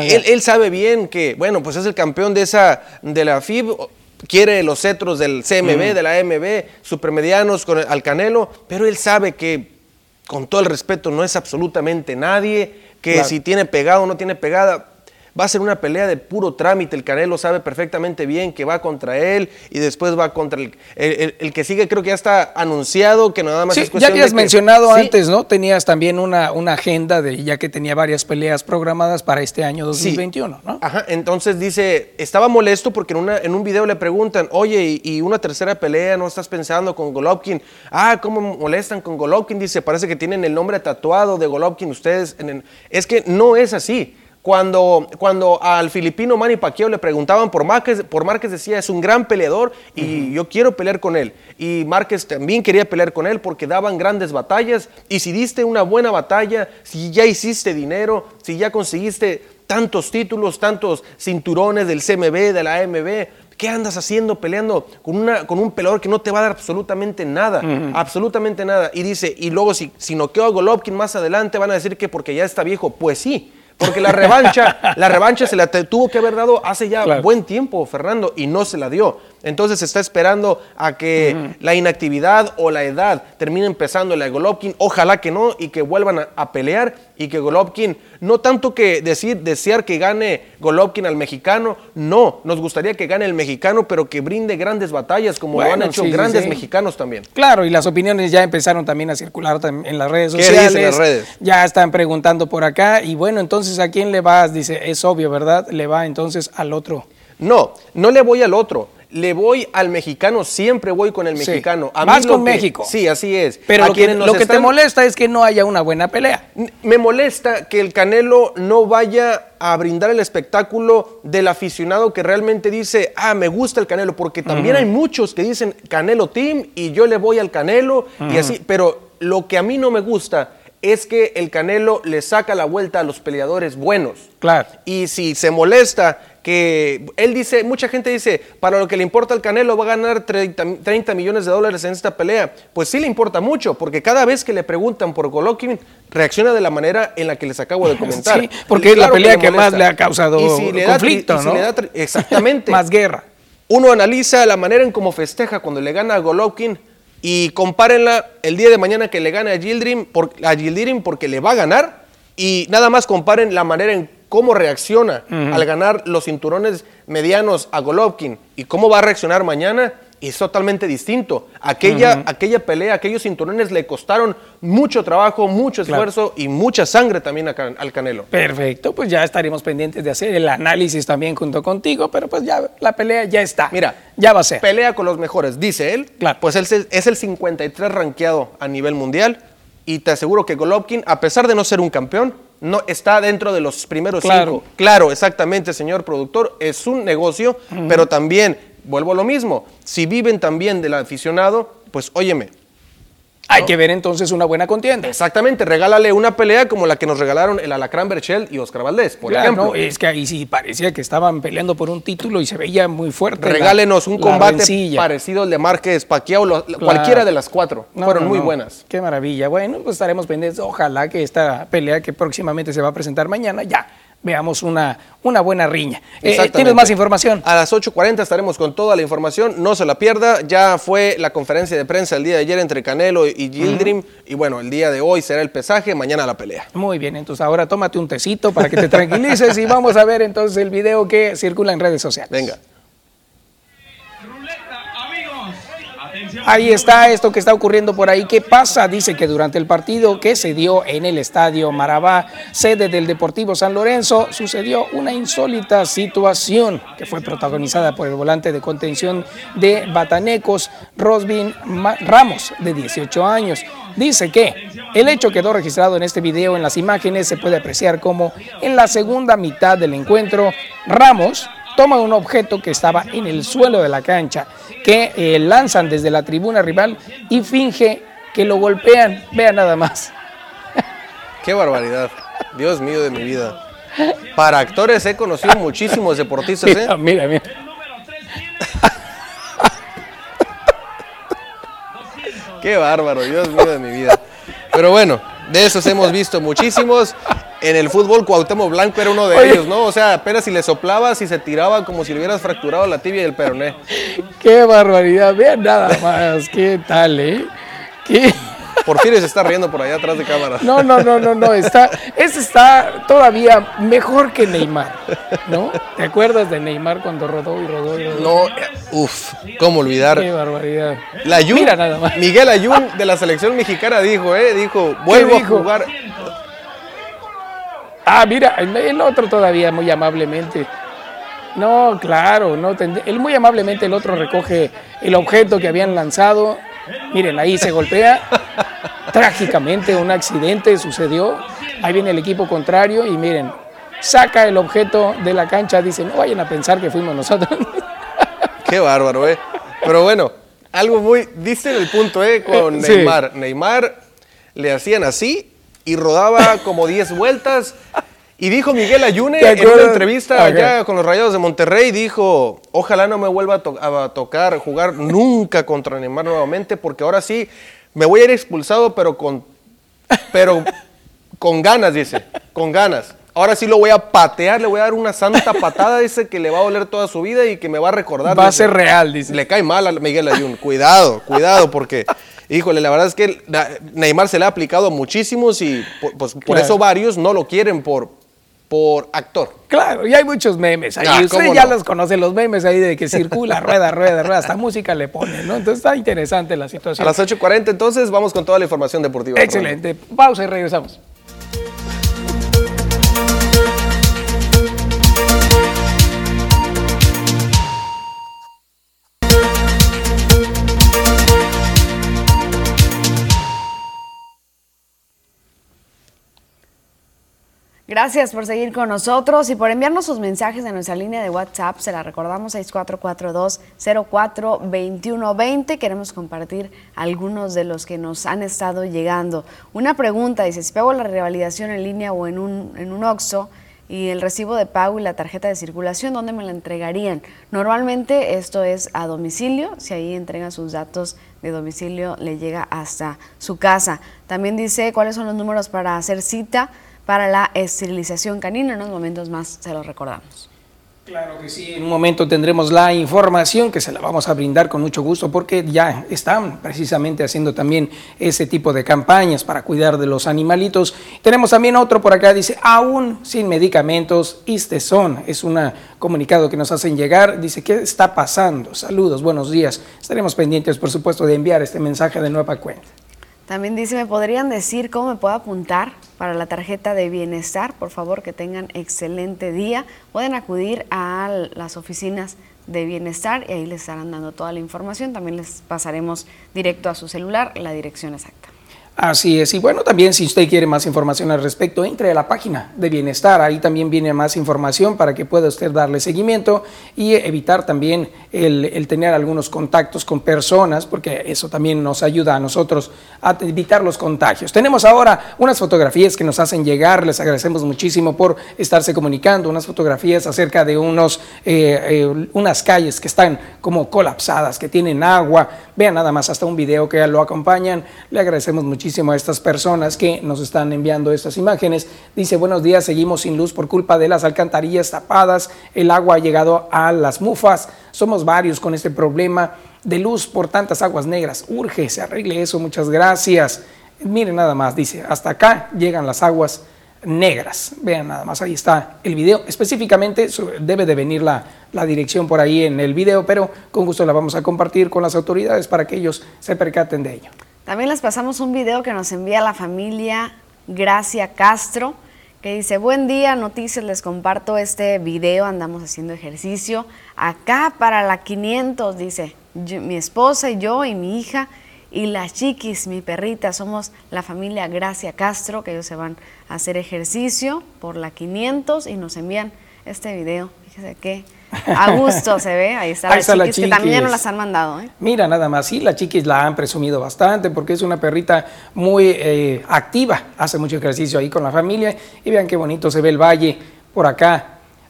él, él sabe bien que, bueno, pues es el campeón de esa, de la FIB. Quiere los cetros del CMB, de la AMB, supermedianos con el- al Canelo, pero él sabe que, con todo el respeto, no es absolutamente nadie, que Claro. si tiene pegado o no tiene pegada, va a ser una pelea de puro trámite. El Canelo sabe perfectamente bien que va contra él y después va contra el, el, el- el que sigue. Creo que ya está anunciado que nada más Sí, es ya cuestión de que- mencionado Sí, antes, ¿no? Tenías también una, una agenda de ya que tenía varias peleas programadas para este año 2021, ¿no? Ajá, entonces dice, estaba molesto porque en, una, en un video le preguntan, oye, ¿y, y una tercera pelea no estás pensando con Golovkin? Ah, ¿cómo molestan con Golovkin? Dice, parece que tienen el nombre tatuado de Golovkin ustedes. en el-". Es que no es así. Cuando, cuando al filipino Manny Pacquiao le preguntaban por Márquez, por Márquez decía, es un gran peleador y yo quiero pelear con él. Y Márquez también quería pelear con él porque daban grandes batallas. Y si diste una buena batalla, si ya hiciste dinero, si ya conseguiste tantos títulos, tantos cinturones del CMB, de la AMB, ¿Qué andas haciendo peleando con, una, con un peleador que no te va a dar absolutamente nada? Absolutamente nada. Y dice, y luego si, si noqueo a Golovkin más adelante van a decir que porque ya está viejo. Pues sí, porque la revancha, la revancha se la tuvo que haber dado hace ya buen tiempo, Fernando, y no se la dio. Entonces se está esperando a que la inactividad o la edad termine empezando la de Golovkin. Ojalá que no y que vuelvan a, pelear y que Golovkin, no tanto que decir, desear que gane Golovkin al mexicano, no, nos gustaría que gane el mexicano, pero que brinde grandes batallas como lo han hecho grandes mexicanos también. Claro, y las opiniones ya empezaron también a circular en las redes sociales. ¿Qué las redes? Ya están preguntando por acá y bueno, entonces ¿a quién le vas? Dice, es obvio, ¿verdad? Le va entonces al otro. No, no le voy al otro le voy al mexicano, siempre voy con el mexicano. A Más con México. Sí, así es. Pero lo, que, te molesta es que no haya una buena pelea. Me molesta que el Canelo no vaya a brindar el espectáculo del aficionado que realmente dice, ah, me gusta el Canelo, porque también hay muchos que dicen Canelo Team y yo le voy al Canelo y así, pero lo que a mí no me gusta es que el Canelo le saca la vuelta a los peleadores buenos. Claro. Y si se molesta que él dice, mucha gente dice, para lo que le importa al Canelo va a ganar 30, millones de dólares en esta pelea. Pues sí le importa mucho, porque cada vez que le preguntan por Golovkin, reacciona de la manera en la que les acabo de comentar. Sí, porque es la pelea que, más le ha causado conflicto, ¿no? exactamente. más guerra. Uno analiza la manera en cómo festeja cuando le gana a Golovkin y compárenla el día de mañana que le gane a Gildrim, a Gildirim porque le va a ganar y nada más comparen la manera en cómo reacciona al ganar los cinturones medianos a Golovkin y cómo va a reaccionar mañana es totalmente distinto. Aquella, aquella pelea, aquellos cinturones le costaron mucho trabajo, mucho esfuerzo y mucha sangre también al Canelo. Perfecto, pues ya estaremos pendientes de hacer el análisis también junto contigo, pero pues ya la pelea ya está. Mira, ya va a ser. Pelea con los mejores, dice él. Claro. Pues él es el 53 rankeado a nivel mundial y te aseguro que Golovkin, a pesar de no ser un campeón, no está dentro de los primeros claro. cinco. Claro, exactamente, señor productor, es un negocio, pero también, vuelvo a lo mismo, si viven también del aficionado, pues óyeme, hay que ver entonces una buena contienda. Exactamente, regálale una pelea como la que nos regalaron el Alacrán Berchel y Oscar Valdés, por ejemplo. es que ahí sí parecía que estaban peleando por un título y se veía muy fuerte. Regálenos un combate parecido al de Márquez Paquiao, cualquiera de las cuatro. Fueron muy buenas. Qué maravilla. Bueno, pues estaremos pendientes. Ojalá que esta pelea que próximamente se va a presentar mañana ya veamos una, una buena riña. Eh, ¿Tienes más información? A las 8.40 estaremos con toda la información, no se la pierda. Ya fue la conferencia de prensa el día de ayer entre Canelo y Gildrim. Y bueno, el día de hoy será el pesaje, mañana la pelea. Muy bien, entonces ahora tómate un tecito para que te tranquilices y vamos a ver entonces el video que circula en redes sociales. Venga. Ahí está esto que está ocurriendo por ahí. ¿Qué pasa? Dice que durante el partido que se dio en el estadio Marabá, sede del Deportivo San Lorenzo, sucedió una insólita situación que fue protagonizada por el volante de contención de Batanecos, Rosvin Ramos, de 18 años. Dice que el hecho quedó registrado en este video. En las imágenes se puede apreciar como en la segunda mitad del encuentro, Ramos toma un objeto que estaba en el suelo de la cancha, que eh, lanzan desde la tribuna rival y finge que lo golpean. Vean nada más. Qué barbaridad. Dios mío de mi vida. Para actores he conocido muchísimos deportistas. ¿eh? Mira, mira, Qué bárbaro, Dios mío de mi vida. Pero bueno, de esos hemos visto muchísimos en el fútbol Cuauhtémoc Blanco era uno de ellos, ¿no? O sea, apenas si le soplabas y se tiraba como si le hubieras fracturado la tibia y el peroné. Qué barbaridad, vean nada más, qué tal, ¿eh? ¿Qué? Porfirio se está riendo por allá atrás de cámara. No, no, no, no, no. Está, ese está todavía mejor que Neymar, ¿no? ¿Te acuerdas de Neymar cuando rodó y rodó y rodó? No, uff, ¿cómo olvidar? Qué barbaridad. La Mira nada más. Miguel Ayun de la selección mexicana dijo, ¿eh? Dijo, vuelvo a jugar. Ah, mira, el otro todavía muy amablemente. No, claro, no él muy amablemente el otro recoge el objeto que habían lanzado. Miren, ahí se golpea. Trágicamente un accidente sucedió. Ahí viene el equipo contrario y miren, saca el objeto de la cancha, dice, no vayan a pensar que fuimos nosotros. Qué bárbaro, ¿eh? Pero bueno, algo muy, dice el punto, ¿eh? Con Sí. Neymar. Neymar le hacían así y rodaba como 10 vueltas. Y dijo Miguel Ayune ¿Te en una entrevista allá con los Rayados de Monterrey, dijo, ojalá no me vuelva a, to- a tocar jugar nunca contra Neymar nuevamente, porque ahora sí me voy a ir expulsado, pero con, pero con ganas, dice, con ganas. Ahora sí lo voy a patear, le voy a dar una santa patada, dice que le va a doler toda su vida y que me va a recordar. Va a ser real, dice. Le cae mal a Miguel Ayun. Cuidado, cuidado, porque, híjole, la verdad es que Neymar se le ha aplicado a muchísimos y por, pues, por Claro. eso varios no lo quieren por, por actor. Claro, y hay muchos memes ahí. Ah, Usted ¿cómo ya no? los conoce, los memes ahí de que circula, rueda, rueda, rueda, hasta música le pone, ¿no? Entonces está interesante la A situación. las 8.40 entonces vamos con toda la información deportiva. Excelente. Pausa y regresamos. Gracias por seguir con nosotros y por enviarnos sus mensajes en nuestra línea de WhatsApp. Se la recordamos 6442-042120. Queremos compartir algunos de los que nos han estado llegando. Una pregunta dice, si pago la revalidación en línea o en un, en un OXXO y el recibo de pago y la tarjeta de circulación, ¿dónde me la entregarían? Normalmente esto es a domicilio. Si ahí entrega sus datos de domicilio, le llega hasta su casa. También dice cuáles son los números para hacer cita para la esterilización canina. En unos momentos más se los recordamos. Claro que sí, en un momento tendremos la información que se la vamos a brindar con mucho gusto porque ya están precisamente haciendo también ese tipo de campañas para cuidar de los animalitos. Tenemos también otro por acá, dice, aún sin medicamentos, Istezón, es un comunicado que nos hacen llegar, dice, ¿qué está pasando? Saludos, buenos días. Estaremos pendientes, por supuesto, de enviar este mensaje de nueva cuenta. También dice, ¿me podrían decir cómo me puedo apuntar para la tarjeta de bienestar? Por favor, que tengan excelente día. Pueden acudir a las oficinas de bienestar y ahí les estarán dando toda la información. También les pasaremos directo a su celular la dirección exacta. Así es, y bueno, también si usted quiere más información al respecto, entre a la página de Bienestar, ahí también viene más información para que pueda usted darle seguimiento y evitar también el, tener algunos contactos con personas, porque eso también nos ayuda a nosotros a evitar los contagios. Tenemos ahora unas fotografías que nos hacen llegar, les agradecemos muchísimo por estarse comunicando, unas fotografías acerca de unos, eh, eh, unas calles que están como colapsadas, que tienen agua, vean nada más hasta un video que lo acompañan, le agradecemos muchísimo a estas personas que nos están enviando estas imágenes. Dice, buenos días, seguimos sin luz por culpa de las alcantarillas tapadas, el agua ha llegado a las mufas, somos varios con este problema de luz por tantas aguas negras. Urge, se arregle eso, muchas gracias. Miren nada más, dice, hasta acá llegan las aguas negras. Vean nada más, ahí está el video. Específicamente debe de venir la, la dirección por ahí en el video, pero con gusto la vamos a compartir con las autoridades para que ellos se percaten de ello. También les pasamos un video que nos envía la familia Gracia Castro, que dice, buen día, noticias, les comparto este video, andamos haciendo ejercicio. Acá para la 500, dice, mi esposa y yo y mi hija y las chiquis, mi perrita, somos la familia Gracia Castro, que ellos se van a hacer ejercicio por la 500 y nos envían este video. Fíjese que a gusto se ve, ahí está Ahí la está la chiquis, que también ya nos Chiquis. las han mandado, ¿eh? Mira, nada más, sí, la chiquis la han presumido bastante porque es una perrita muy eh, activa, hace mucho ejercicio ahí con la familia y vean qué bonito se ve el valle por acá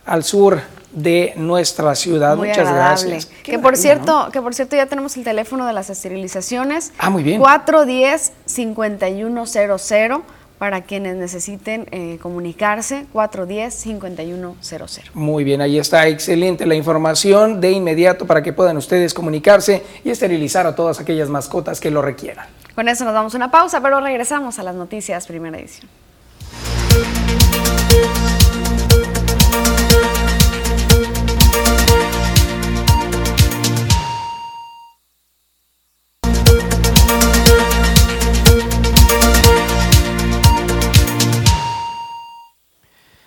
al sur de nuestra ciudad. Muy Muchas agradable. gracias. Qué Que por cierto, ¿no? que por cierto ya tenemos el teléfono de las esterilizaciones. Ah, muy bien. 410 5100 para quienes necesiten eh, comunicarse. 410 5100. Muy bien, ahí está excelente la información de inmediato para que puedan ustedes comunicarse y esterilizar a todas aquellas mascotas que lo requieran. Con eso nos damos una pausa, pero regresamos a las noticias primera edición.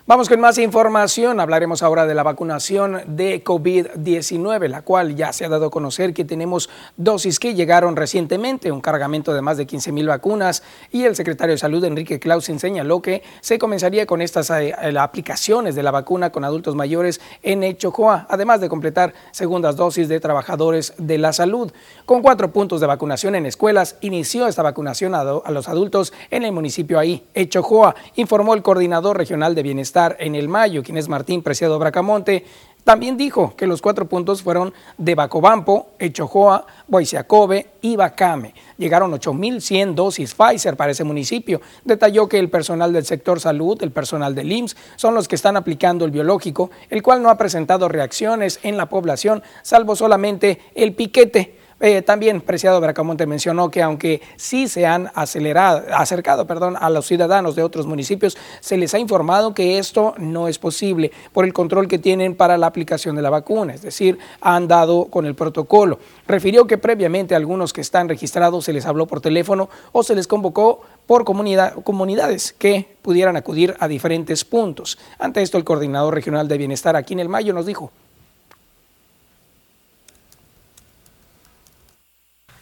Vamos con más información. Hablaremos ahora de la vacunación de COVID-19, la cual ya se ha dado a conocer que tenemos dosis que llegaron recientemente, un cargamento de más de 15 mil vacunas. Y el secretario de Salud, Enrique Clausen, señaló que se comenzaría con estas eh, aplicaciones de la vacuna con adultos mayores en Echojoa, además de completar segundas dosis de trabajadores de la salud. Con cuatro puntos de vacunación en escuelas, inició esta vacunación a, los adultos en el municipio ahí, Echojoa, informó el coordinador regional de bienestar en el mayo, quien es Martín Preciado Bracamonte, también dijo que los cuatro puntos fueron de Bacobampo, Echojoa, Boisiacobe y Bacame. Llegaron 8.100 dosis Pfizer para ese municipio. Detalló que el personal del sector salud, el personal del IMSS, son los que están aplicando el biológico, el cual no ha presentado reacciones en la población, salvo solamente el piquete. Eh, también, Preciado Bracamonte mencionó que aunque sí se han acelerado, acercado perdón, a los ciudadanos de otros municipios, se les ha informado que esto no es posible por el control que tienen para la aplicación de la vacuna, es decir, han dado con el protocolo. Refirió que previamente a algunos que están registrados se les habló por teléfono o se les convocó por comunidades que pudieran acudir a diferentes puntos. Ante esto, el coordinador regional de bienestar aquí en el Mayo nos dijo.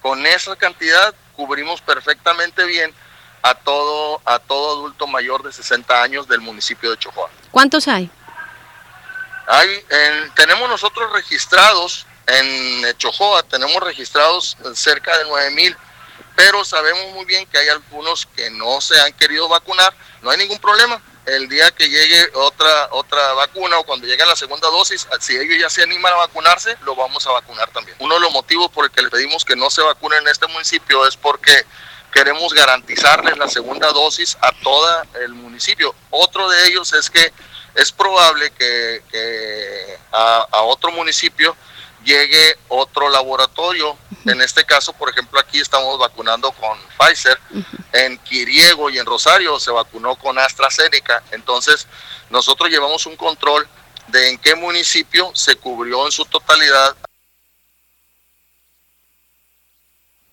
Con esa cantidad cubrimos perfectamente bien a todo, a todo adulto mayor de 60 años del municipio de Chojoa. ¿Cuántos hay? Hay, tenemos nosotros registrados en Chojoa, tenemos registrados cerca de 9 mil, pero sabemos muy bien que hay algunos que no se han querido vacunar, no hay ningún problema el día que llegue otra, otra vacuna o cuando llegue la segunda dosis, si ellos ya se animan a vacunarse, lo vamos a vacunar también. Uno de los motivos por el que les pedimos que no se vacunen en este municipio es porque queremos garantizarles la segunda dosis a todo el municipio. Otro de ellos es que es probable que, a otro municipio llegue otro laboratorio. En este caso, por ejemplo, aquí estamos vacunando con Pfizer. En Quiriego y en Rosario se vacunó con AstraZeneca. Entonces, nosotros llevamos un control de en qué municipio se cubrió en su totalidad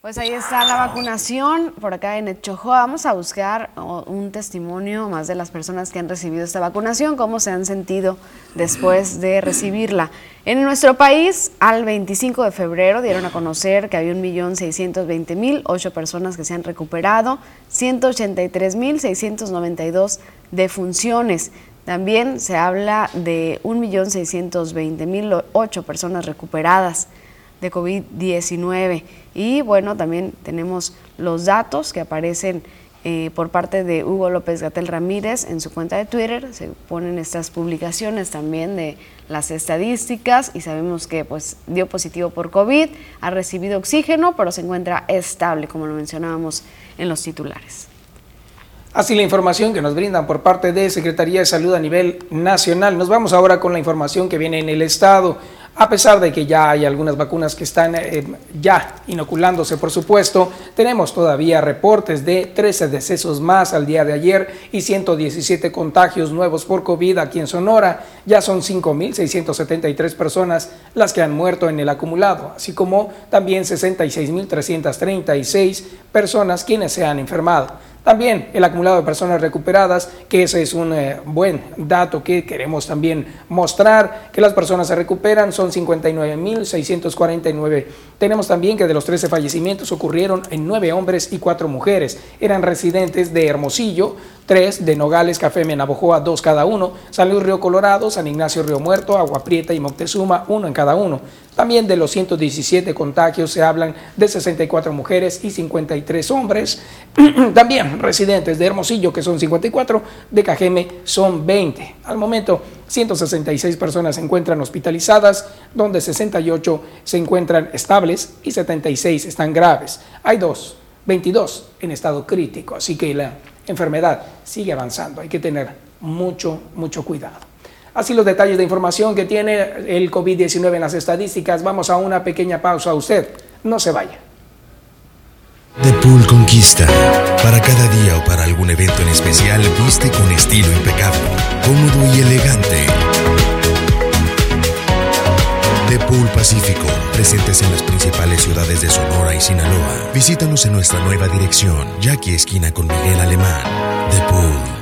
Pues ahí está la vacunación por acá en Echojoa. Vamos a buscar un testimonio más de las personas que han recibido esta vacunación, cómo se han sentido después de recibirla. En nuestro país, al 25 de febrero dieron a conocer que había 1.620.000, ocho personas que se han recuperado, 183.692 defunciones. También se habla de 1.620.000, ocho personas recuperadas de COVID-19. Y bueno, también tenemos los datos que aparecen eh, por parte de Hugo López Gatel Ramírez en su cuenta de Twitter. Se ponen estas publicaciones también de las estadísticas y sabemos que pues dio positivo por COVID, ha recibido oxígeno, pero se encuentra estable, como lo mencionábamos en los titulares. Así la información que nos brindan por parte de Secretaría de Salud a nivel nacional. Nos vamos ahora con la información que viene en el Estado a pesar de que ya hay algunas vacunas que están eh, ya inoculándose, por supuesto, tenemos todavía reportes de 13 decesos más al día de ayer y 117 contagios nuevos por COVID aquí en Sonora. Ya son 5.673 personas las que han muerto en el acumulado, así como también 66.336 personas quienes se han enfermado. También el acumulado de personas recuperadas, que ese es un eh, buen dato que queremos también mostrar, que las personas se recuperan, son 59.649. Tenemos también que de los 13 fallecimientos ocurrieron en 9 hombres y 4 mujeres. Eran residentes de Hermosillo, 3 de Nogales, Café Menabojoa, 2 cada uno, San Luis Río Colorado, San Ignacio Río Muerto, Agua Prieta y Moctezuma, uno en cada uno. También de los 117 contagios se hablan de 64 mujeres y 53 hombres. También residentes de Hermosillo, que son 54, de Cajeme son 20. Al momento, 166 personas se encuentran hospitalizadas, donde 68 se encuentran estables y 76 están graves. Hay dos, 22 en estado crítico, así que la enfermedad sigue avanzando. Hay que tener mucho, mucho cuidado. Así los detalles de información que tiene el COVID-19 en las estadísticas. Vamos a una pequeña pausa. Usted no se vaya. The Pool Conquista. Para cada día o para algún evento en especial, viste con estilo impecable, cómodo y elegante. Pool Pacífico, presentes en las principales ciudades de Sonora y Sinaloa. Visítanos en nuestra nueva dirección, Jackie Esquina con Miguel Alemán. The Pool.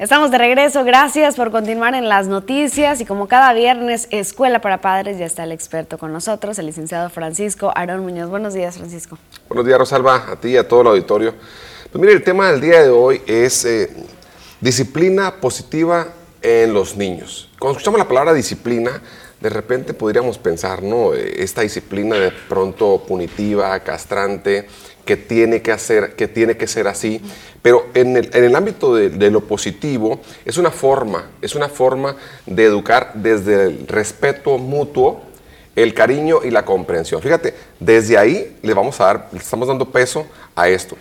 Estamos de regreso, gracias por continuar en las noticias y como cada viernes, Escuela para Padres, ya está el experto con nosotros, el licenciado Francisco Aarón Muñoz. Buenos días, Francisco. Buenos días, Rosalba, a ti y a todo el auditorio. Pues mire, el tema del día de hoy es eh, disciplina positiva en los niños. Cuando escuchamos la palabra disciplina, de repente podríamos pensar, ¿no? Eh, esta disciplina de pronto punitiva, castrante, que tiene que hacer, que tiene que ser así. Pero en el, ámbito de, lo positivo, es una forma, es una forma de educar desde el respeto mutuo, el cariño y la comprensión. Fíjate, desde ahí le vamos a dar, le estamos dando peso a esto.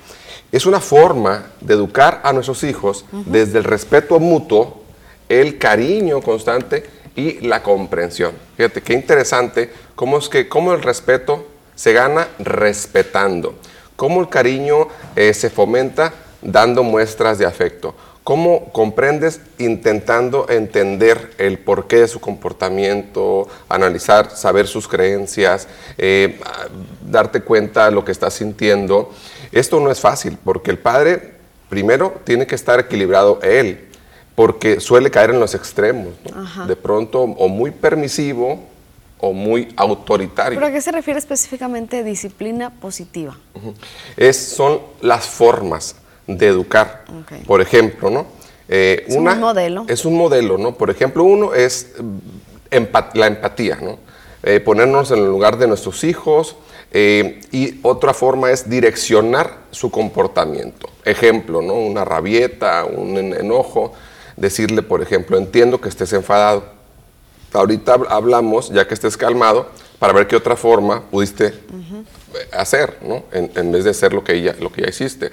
Es una forma de educar a nuestros hijos desde el respeto mutuo, el cariño constante y la comprensión. Fíjate, qué interesante cómo es que cómo el respeto se gana respetando, cómo el cariño eh, se fomenta dando muestras de afecto. ¿Cómo comprendes intentando entender el porqué de su comportamiento, analizar, saber sus creencias, eh, darte cuenta de lo que está sintiendo? Esto no es fácil porque el padre primero tiene que estar equilibrado él, porque suele caer en los extremos, de pronto o muy permisivo o muy autoritario. ¿Pero a qué se refiere específicamente disciplina positiva? es, son las formas de educar. Por ejemplo, ¿no? Eh, es un modelo. Es un modelo, ¿no? Por ejemplo, uno es la empatía, ¿no? Eh, ponernos en el lugar de nuestros hijos. Eh, y otra forma es direccionar su comportamiento. Ejemplo, ¿no? Una rabieta, un enojo. Decirle, por ejemplo, entiendo que estés enfadado. Ahorita hablamos, ya que estés calmado, para ver qué otra forma pudiste hacer, ¿no? En, vez de hacer lo que ya, lo que ya hiciste.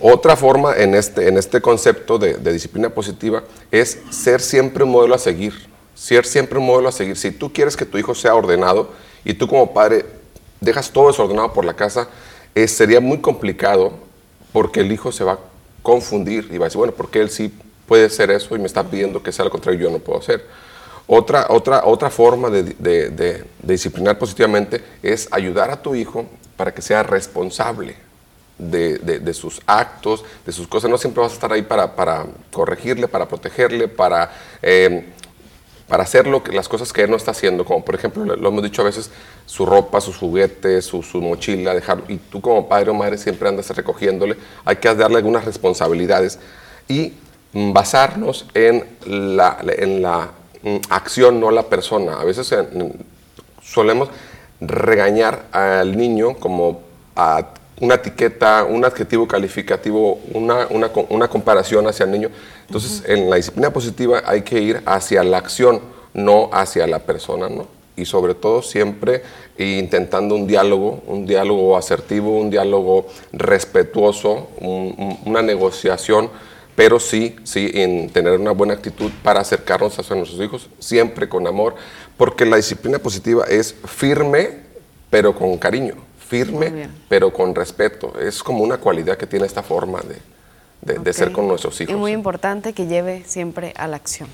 Otra forma en este, en este concepto de, disciplina positiva es ser siempre un modelo a seguir, ser siempre un modelo a seguir. Si tú quieres que tu hijo sea ordenado y tú como padre dejas todo desordenado por la casa, sería muy complicado porque el hijo se va a confundir y va a decir, bueno, porque él sí puede ser eso y me está pidiendo que sea lo contrario, yo no puedo hacer. Otra, otra, otra forma de, disciplinar positivamente es ayudar a tu hijo para que sea responsable de, sus actos, de sus cosas. No siempre vas a estar ahí para, corregirle, para protegerle, para, eh, para hacer lo que, las cosas que él no está haciendo. Como por ejemplo, lo, hemos dicho a veces, su ropa, sus juguetes, su, mochila, dejar, y tú como padre o madre siempre andas recogiéndole. Hay que darle algunas responsabilidades y basarnos en la, acción, no la persona. A veces eh, solemos regañar al niño como a una etiqueta, un adjetivo calificativo, una, una, comparación hacia el niño. Entonces, en la disciplina positiva hay que ir hacia la acción, no hacia la persona, ¿no? Y sobre todo siempre intentando un diálogo, un diálogo asertivo, un diálogo respetuoso, una negociación pero sí, sí, en tener una buena actitud para acercarnos a nuestros hijos, siempre con amor, porque la disciplina positiva es firme, pero con cariño, firme, pero con respeto. Es como una cualidad que tiene esta forma de, ser con nuestros hijos. Y muy importante que lleve siempre a la acción.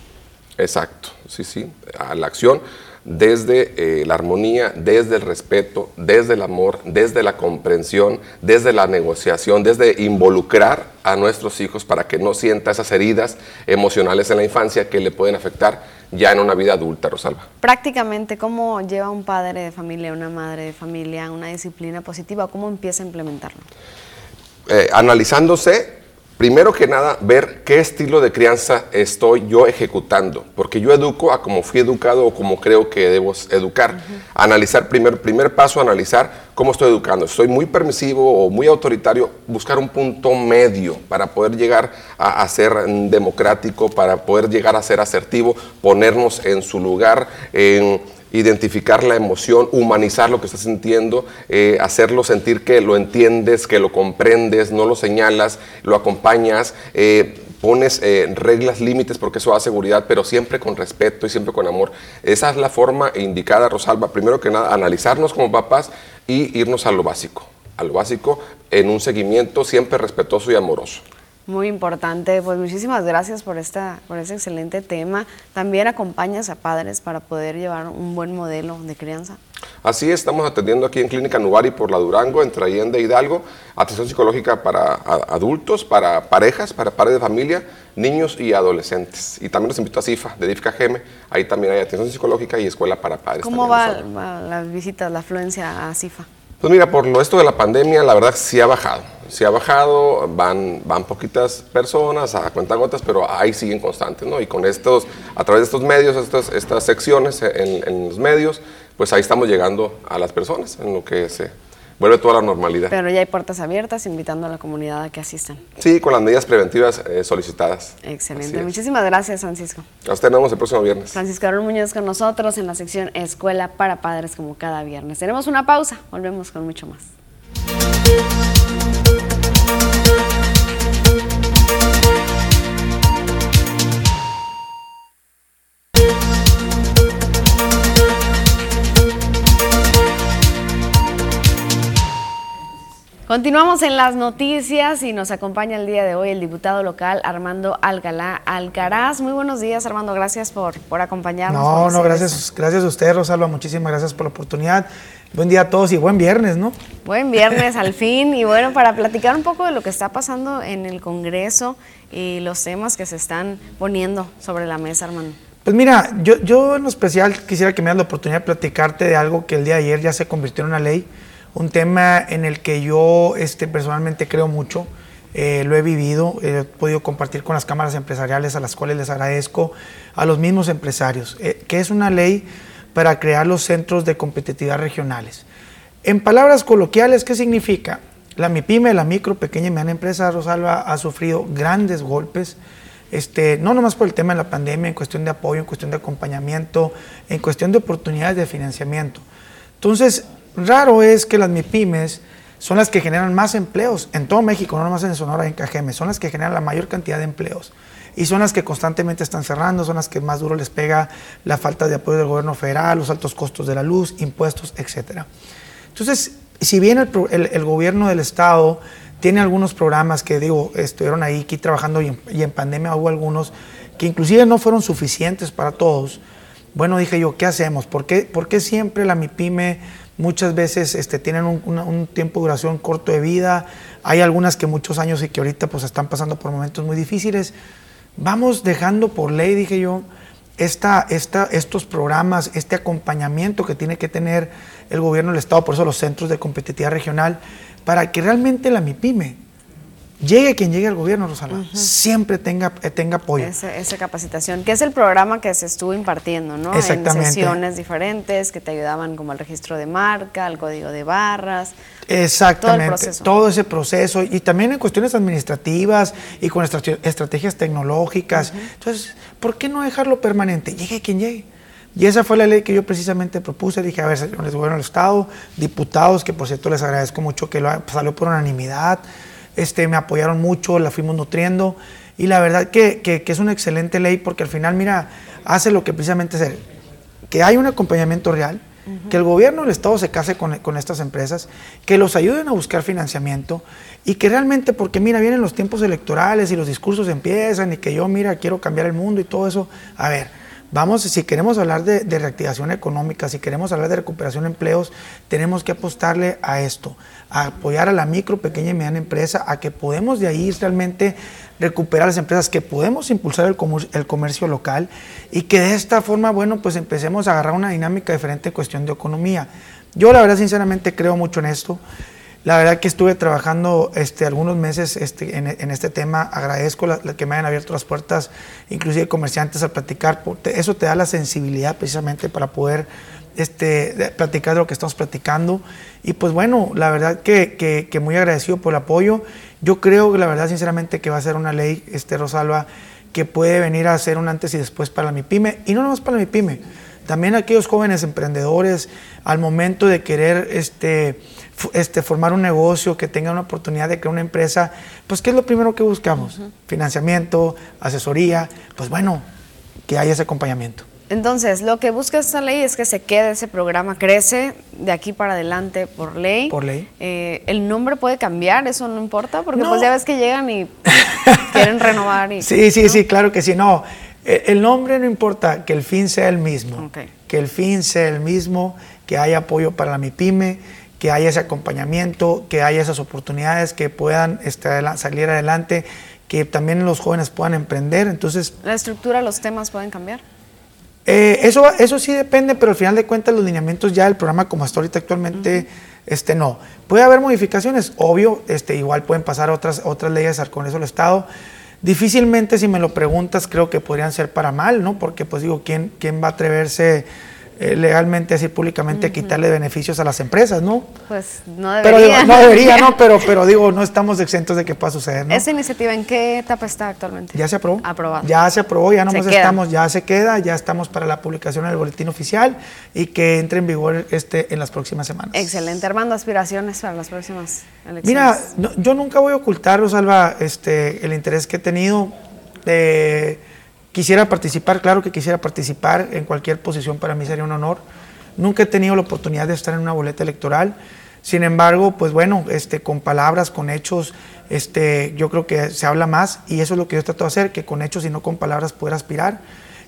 Exacto, sí, sí, a la acción desde eh, la armonía, desde el respeto, desde el amor, desde la comprensión, desde la negociación, desde involucrar a nuestros hijos para que no sienta esas heridas emocionales en la infancia que le pueden afectar ya en una vida adulta, Rosalba. Prácticamente, ¿cómo lleva un padre de familia, una madre de familia una disciplina positiva? ¿Cómo empieza a implementarlo? Eh, analizándose Primero que nada, ver qué estilo de crianza estoy yo ejecutando, porque yo educo a como fui educado o como creo que debo educar. Analizar, primer, primer paso, analizar cómo estoy educando. Estoy muy permisivo o muy autoritario, buscar un punto medio para poder llegar a, ser democrático, para poder llegar a ser asertivo, ponernos en su lugar. En, identificar la emoción, humanizar lo que estás sintiendo, eh, hacerlo sentir que lo entiendes, que lo comprendes, no lo señalas, lo acompañas. Eh, pones eh, reglas, límites, porque eso da seguridad, pero siempre con respeto y siempre con amor. Esa es la forma indicada, Rosalba. Primero que nada, analizarnos como papás y irnos a lo básico, a lo básico en un seguimiento siempre respetuoso y amoroso. Muy importante, pues muchísimas gracias por esta, por este excelente tema. También acompañas a padres para poder llevar un buen modelo de crianza. Así es, estamos atendiendo aquí en Clínica Nuvari por la Durango, entre Allende Hidalgo, atención psicológica para adultos, para parejas, para padres de familia, niños y adolescentes. Y también los invito a CIFA, de DIFCA GEME, ahí también hay atención psicológica y escuela para padres. ¿Cómo va, va las visitas, la afluencia a CIFA? Pues mira, por lo esto de la pandemia, la verdad sí ha bajado. Sí ha bajado, van, van poquitas personas a cuentagotas, pero ahí siguen constantes, ¿no? Y con estos, a través de estos medios, estas, estas secciones en, en los medios, pues ahí estamos llegando a las personas en lo que se vuelve toda la normalidad. Pero ya hay puertas abiertas invitando a la comunidad a que asistan. Sí, con las medidas preventivas eh, solicitadas. Excelente. Muchísimas gracias, Francisco. A usted nos vemos el próximo viernes. Francisco Aaron Muñoz con nosotros en la sección Escuela para Padres como cada viernes. Tenemos una pausa, volvemos con mucho más. Continuamos en las noticias y nos acompaña el día de hoy el diputado local Armando Algalá Alcaraz. Muy buenos días, Armando. Gracias por, por acompañarnos. No, no, gracias, gracias a usted, Rosalba. Muchísimas gracias por la oportunidad. Buen día a todos y buen viernes, ¿no? Buen viernes al fin. Y bueno, para platicar un poco de lo que está pasando en el Congreso y los temas que se están poniendo sobre la mesa, Armando. Pues mira, yo, yo en especial quisiera que me das la oportunidad de platicarte de algo que el día de ayer ya se convirtió en una ley un tema en el que yo este, personalmente creo mucho, eh, lo he vivido, he podido compartir con las cámaras empresariales a las cuales les agradezco, a los mismos empresarios, eh, que es una ley para crear los centros de competitividad regionales. En palabras coloquiales, ¿qué significa? La MIPYME, la micro, pequeña y mediana empresa Rosalba ha sufrido grandes golpes, este, no nomás por el tema de la pandemia, en cuestión de apoyo, en cuestión de acompañamiento, en cuestión de oportunidades de financiamiento. Entonces, raro es que las MIPIMES son las que generan más empleos en todo México, no nomás en Sonora en Cajeme, son las que generan la mayor cantidad de empleos. Y son las que constantemente están cerrando, son las que más duro les pega la falta de apoyo del gobierno federal, los altos costos de la luz, impuestos, etc. Entonces, si bien el, gobierno del Estado tiene algunos programas que, digo, estuvieron ahí aquí trabajando y en, pandemia hubo algunos que inclusive no fueron suficientes para todos, bueno, dije yo, ¿qué hacemos? ¿Por qué, por qué siempre la MIPYME muchas veces este, tienen un, tiempo de duración corto de vida, hay algunas que muchos años y que ahorita pues están pasando por momentos muy difíciles. Vamos dejando por ley, dije yo, esta, esta, estos programas, este acompañamiento que tiene que tener el gobierno del Estado, por eso los centros de competitividad regional, para que realmente la MIPYME llegue quien llegue al gobierno, Rosana, siempre tenga, eh, tenga apoyo. Esa, capacitación, que es el programa que se estuvo impartiendo, ¿no? Exactamente. En sesiones diferentes que te ayudaban como el registro de marca, el código de barras. Exactamente, todo, ese proceso y también en cuestiones administrativas y con estrategias tecnológicas. Entonces, ¿por qué no dejarlo permanente? Llegue quien llegue. Y esa fue la ley que yo precisamente propuse. Dije, a ver, señores gobierno del Estado, diputados, que por cierto les agradezco mucho que lo, salió por unanimidad este, me apoyaron mucho, la fuimos nutriendo. Y la verdad que, que, es una excelente ley porque al final, mira, hace lo que precisamente es que hay un acompañamiento real, que el gobierno del Estado se case con, con, estas empresas, que los ayuden a buscar financiamiento y que realmente, porque mira, vienen los tiempos electorales y los discursos empiezan y que yo, mira, quiero cambiar el mundo y todo eso, a ver, Vamos, si queremos hablar de, reactivación económica, si queremos hablar de recuperación de empleos, tenemos que apostarle a esto, a apoyar a la micro, pequeña y mediana empresa, a que podemos de ahí realmente recuperar las empresas, que podemos impulsar el, comercio local y que de esta forma, bueno, pues empecemos a agarrar una dinámica diferente en cuestión de economía. Yo la verdad sinceramente creo mucho en esto. La verdad que estuve trabajando este, algunos meses este, en, este tema. Agradezco la, que me hayan abierto las puertas, inclusive comerciantes, a platicar. Eso te da la sensibilidad precisamente para poder este, platicar de lo que estamos platicando. Y pues bueno, la verdad que, muy agradecido por el apoyo. Yo creo que la verdad sinceramente que va a ser una ley, este, Rosalba, que puede venir a ser un antes y después para mi pyme. Y no nomás para mi pyme, también aquellos jóvenes emprendedores al momento de querer... Este, este, formar un negocio, que tenga una oportunidad de crear una empresa, pues ¿qué es lo primero que buscamos? Financiamiento, asesoría, pues bueno, que haya ese acompañamiento. Entonces, lo que busca esta ley es que se quede ese programa, crece de aquí para adelante por ley. Por ley. Eh, el nombre puede cambiar, eso no importa, porque pues ya ves que llegan y quieren renovar. Y, sí, sí, sí, claro que sí. No, e, el nombre no importa, que el fin sea el mismo. Que el fin sea el mismo, que haya apoyo para la MIPYME, que haya ese acompañamiento, que haya esas oportunidades, que puedan este, salir adelante, que también los jóvenes puedan emprender. Entonces, ¿La estructura, los temas pueden cambiar? Eh, eso, eso sí depende, pero al final de cuentas los lineamientos ya del programa como está ahorita actualmente, este, no. Puede haber modificaciones, obvio, este, igual pueden pasar otras, otras leyes al Congreso del Estado. Difícilmente, si me lo preguntas, creo que podrían ser para mal, ¿no? Porque, pues digo, ¿quién, quién va a atreverse legalmente, así públicamente, quitarle beneficios a las empresas, ¿no? Pues no debería. Pero no debería, ¿no? Pero, pero digo, no estamos exentos de que pueda suceder, ¿no? ¿Esa iniciativa en qué etapa está actualmente? Ya se aprobó. Aprobado. Ya se aprobó, ya no más estamos, ya se queda, ya estamos para la publicación en el boletín oficial y que entre en vigor este en las próximas semanas. Excelente. Armando, aspiraciones para las próximas elecciones. Mira, yo nunca voy a ocultar, Rosalba, este, el interés que he tenido. de Quisiera participar, claro que quisiera participar en cualquier posición, para mí sería un honor. Nunca he tenido la oportunidad de estar en una boleta electoral. Sin embargo, pues bueno, este, con palabras, con hechos, este, yo creo que se habla más y eso es lo que yo trato de hacer, que con hechos y no con palabras poder aspirar.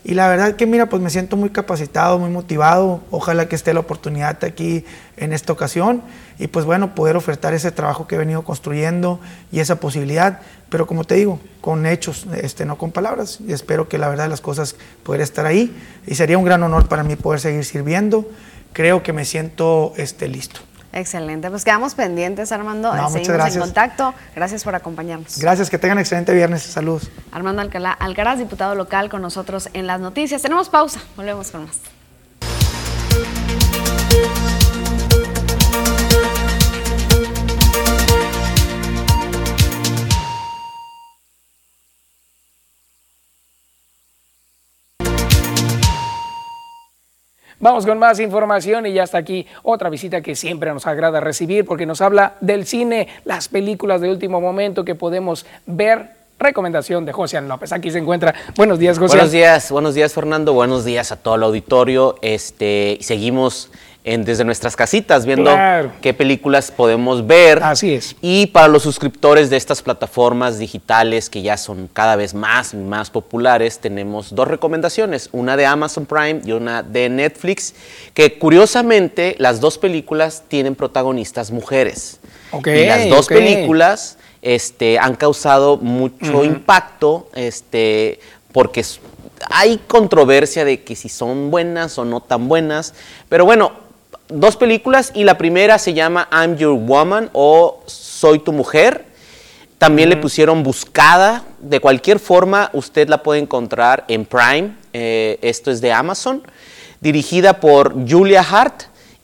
Y la verdad que mira, pues me siento muy capacitado, muy motivado. Ojalá que esté la oportunidad aquí en esta ocasión y pues bueno, poder ofertar ese trabajo que he venido construyendo y esa posibilidad. Pero como te digo, con hechos, este, no con palabras. Y espero que la verdad las cosas puedan estar ahí y sería un gran honor para mí poder seguir sirviendo. Creo que me siento este, listo. Excelente, pues quedamos pendientes, Armando. No, Seguimos en contacto. Gracias por acompañarnos. Gracias, que tengan excelente viernes. Saludos. Armando Alcalá, Alcaraz, diputado local, con nosotros en las noticias. Tenemos pausa, volvemos con más. Vamos con más información y ya está aquí otra visita que siempre nos agrada recibir porque nos habla del cine, las películas de último momento que podemos ver. Recomendación de José López. Aquí se encuentra. Buenos días, José. Buenos días, buenos días, Fernando. Buenos días a todo el auditorio. Este, seguimos desde nuestras casitas viendo qué películas podemos ver. Así es. Y para los suscriptores de estas plataformas digitales que ya son cada vez más y más populares, tenemos dos recomendaciones, una de Amazon Prime y una de Netflix, que curiosamente las dos películas tienen protagonistas mujeres. y las dos películas este, han causado mucho impacto este, porque hay controversia de que si son buenas o no tan buenas, pero bueno, dos películas y la primera se llama I'm Your Woman o Soy tu mujer. También le pusieron Buscada. De cualquier forma, usted la puede encontrar en Prime. Eh, esto es de Amazon. Dirigida por Julia Hart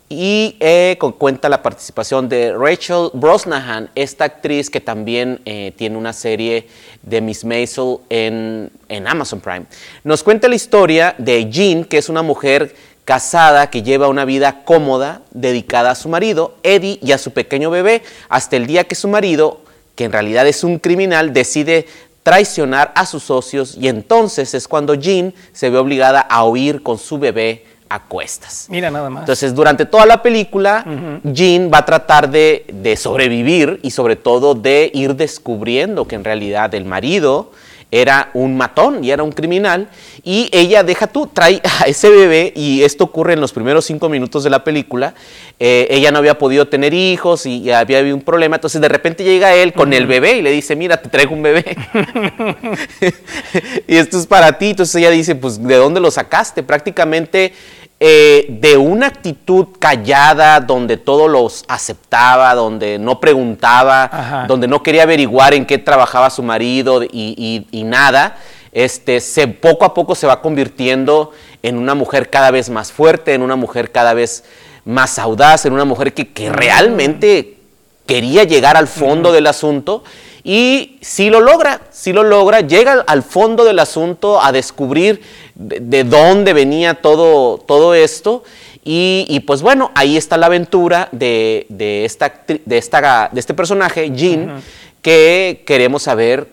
y eh, cuenta la participación de Rachel Brosnahan, esta actriz que también eh, tiene una serie de Miss Maisel en, en Amazon Prime. Nos cuenta la historia de Jean, que es una mujer casada que lleva una vida cómoda, dedicada a su marido, Eddie, y a su pequeño bebé, hasta el día que su marido, que en realidad es un criminal, decide traicionar a sus socios y entonces es cuando Jean se ve obligada a huir con su bebé a cuestas. Mira nada más. Entonces, durante toda la película, Jean va a tratar de, de sobrevivir y sobre todo de ir descubriendo que en realidad el marido era un matón y era un criminal. Y ella, deja tú, trae a ese bebé, y esto ocurre en los primeros cinco minutos de la película. Eh, ella no había podido tener hijos y, había habido un problema. Entonces, de repente llega él con el bebé y le dice: Mira, te traigo un bebé. y esto es para ti. Entonces, ella dice: Pues, ¿de dónde lo sacaste? Prácticamente eh, de una actitud callada, donde todos los aceptaba, donde no preguntaba, donde no quería averiguar en qué trabajaba su marido y, nada, este, se, poco a poco se va convirtiendo en una mujer cada vez más fuerte, en una mujer cada vez más audaz, en una mujer que, que realmente quería llegar al fondo del asunto. Y si lo logra, si lo logra, llega al fondo del asunto a descubrir de, dónde venía todo, todo esto. Y, pues bueno, ahí está la aventura de, esta, de, esta, de este personaje, Jean, que queremos saber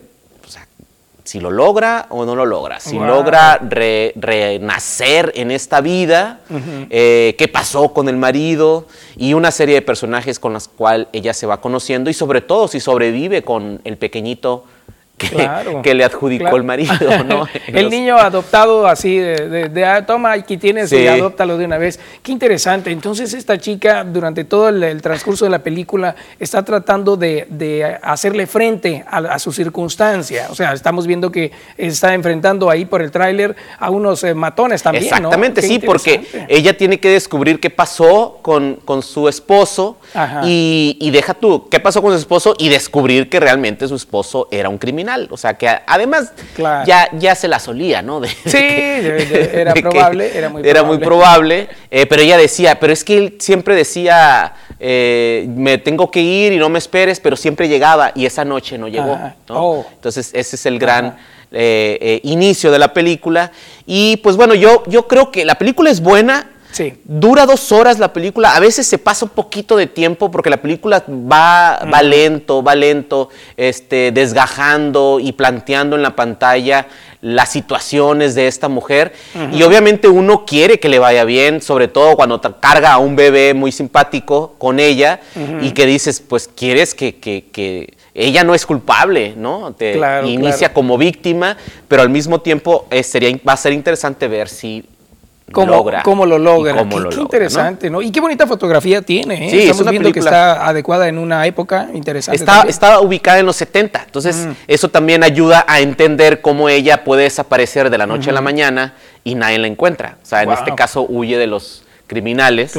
si lo logra o no lo logra, si logra renacer en esta vida, eh, qué pasó con el marido y una serie de personajes con los cuales ella se va conociendo y sobre todo si sobrevive con el pequeñito que, le adjudicó el marido, ¿no? el niño adoptado así, de, ah, toma, aquí tienes y adóptalo de una vez. Qué interesante. Entonces esta chica durante todo el, transcurso de la película está tratando de, hacerle frente a, su circunstancia. O sea, estamos viendo que está enfrentando ahí por el tráiler a unos eh, matones también. Exactamente, sí, porque ella tiene que descubrir qué pasó con, su esposo y, y deja tú, qué pasó con su esposo y descubrir que realmente su esposo era un criminal. O sea, que además ya, ya se la solía, ¿no? sí, era probable, era muy probable. Era muy probable, eh, pero ella decía, pero es que él siempre decía, eh, me tengo que ir y no me esperes, pero siempre llegaba y esa noche no llegó. Oh. Entonces, ese es el gran... Eh, inicio de la película. Y pues bueno, yo, yo creo que la película es buena, Dura dos horas la película, a veces se pasa un poquito de tiempo porque la película va, va lento, va lento, este, desgajando y planteando en la pantalla las situaciones de esta mujer. Y obviamente uno quiere que le vaya bien, sobre todo cuando carga a un bebé muy simpático con ella y que dices, pues quieres que, ella no es culpable, ¿no? Te inicia como víctima, pero al mismo tiempo eh, sería, va a ser interesante ver si cómo, logra. Cómo lo logra. qué, interesante, ¿no? Y qué bonita fotografía tiene. ¿eh? Sí, Estamos viendo que está adecuada en una época interesante. Está, está ubicada en los 70, entonces mm. eso también ayuda a entender cómo ella puede desaparecer de la noche a la mañana y nadie la encuentra. O sea, en este caso huye de los criminales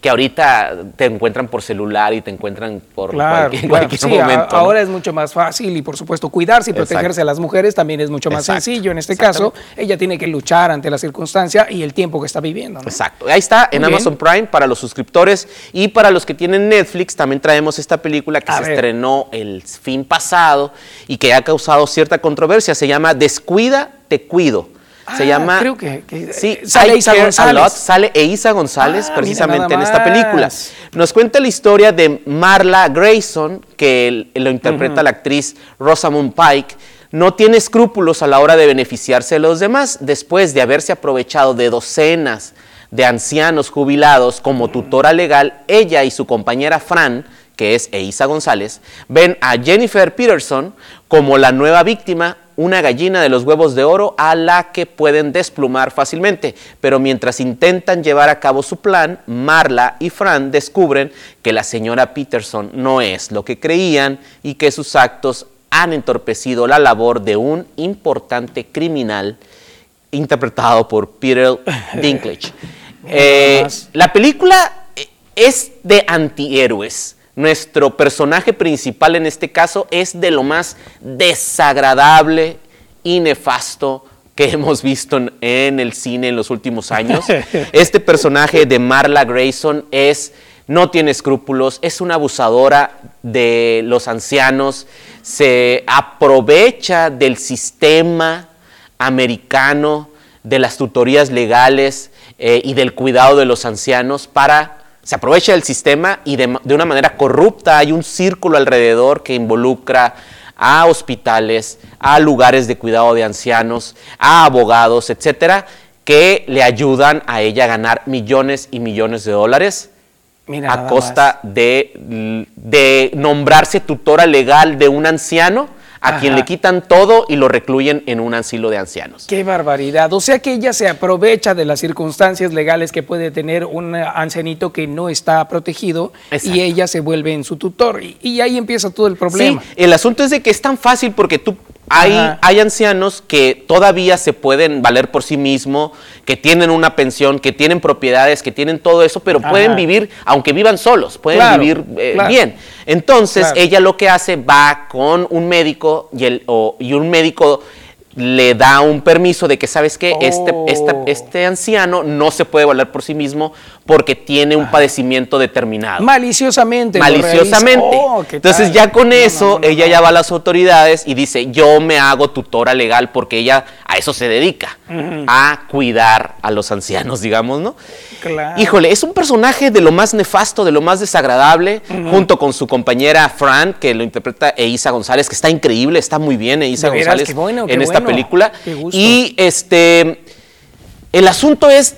que ahorita te encuentran por celular y te encuentran por cualquier, momento. Ahora es mucho más fácil y por supuesto cuidarse y protegerse a las mujeres también es mucho más sencillo. En este caso, ella tiene que luchar ante la circunstancia y el tiempo que está viviendo. Exacto. Ahí está en Amazon Prime para los suscriptores y para los que tienen Netflix también traemos esta película que se estrenó el fin pasado y que ha causado cierta controversia. Se llama Descuida, te cuido se ah, llama. Creo que. sí, sale Isa González. sale Eiza González ah, precisamente en esta película. Nos cuenta la historia de Marla Grayson, que lo interpreta la actriz Rosamund Pike. No tiene escrúpulos a la hora de beneficiarse de los demás después de haberse aprovechado de docenas de ancianos jubilados como tutora legal. Ella y su compañera Fran que es Eiza González, ven a Jennifer Peterson como la nueva víctima una gallina de los huevos de oro a la que pueden desplumar fácilmente. Pero mientras intentan llevar a cabo su plan, Marla y Fran descubren que la señora Peterson no es lo que creían y que sus actos han entorpecido la labor de un importante criminal interpretado por Peter Dinklage. Eh, la película es de antihéroes nuestro personaje principal en este caso es de lo más desagradable y nefasto que hemos visto en el cine en los últimos años. Este personaje de Marla Grayson es no tiene escrúpulos, es una abusadora de los ancianos, se aprovecha del sistema americano, de las tutorías legales eh, y del cuidado de los ancianos para se aprovecha del sistema y de, una manera corrupta hay un círculo alrededor que involucra a hospitales, a lugares de cuidado de ancianos, a abogados, etcétera, que le ayudan a ella a ganar millones y millones de dólares a costa de, de nombrarse tutora legal de un anciano a quien le quitan todo y lo recluyen en un asilo de ancianos. Qué barbaridad. O sea que ella se aprovecha de las circunstancias legales que puede tener un ancianito que no está protegido y ella se vuelve en su tutor. Y, ahí empieza todo el problema. Sí, el asunto es de que es tan fácil porque tú hay, hay, ancianos que todavía se pueden valer por sí mismos, que tienen una pensión, que tienen propiedades, que tienen todo eso, pero pueden vivir, aunque vivan solos, pueden vivir eh, bien. Entonces ella lo que hace va con un médico y, el, y un médico le da un permiso de que, ¿sabes qué? Este, este, Oh. este anciano no se puede valer por sí mismo porque tiene un padecimiento determinado. Maliciosamente. Maliciosamente. Oh, ¿qué Entonces ya con eso, ella ya va a las autoridades y dice, yo me hago tutora legal porque ella a eso se dedica, a cuidar a los ancianos, digamos, ¿no? Claro. Híjole, es un personaje de lo más nefasto, de lo más desagradable, junto con su compañera Fran, que lo interpreta Eiza González, que está increíble, está muy bien Eiza veras, González qué bueno, qué en esta bueno. película. Qué gusto. Y este, el asunto es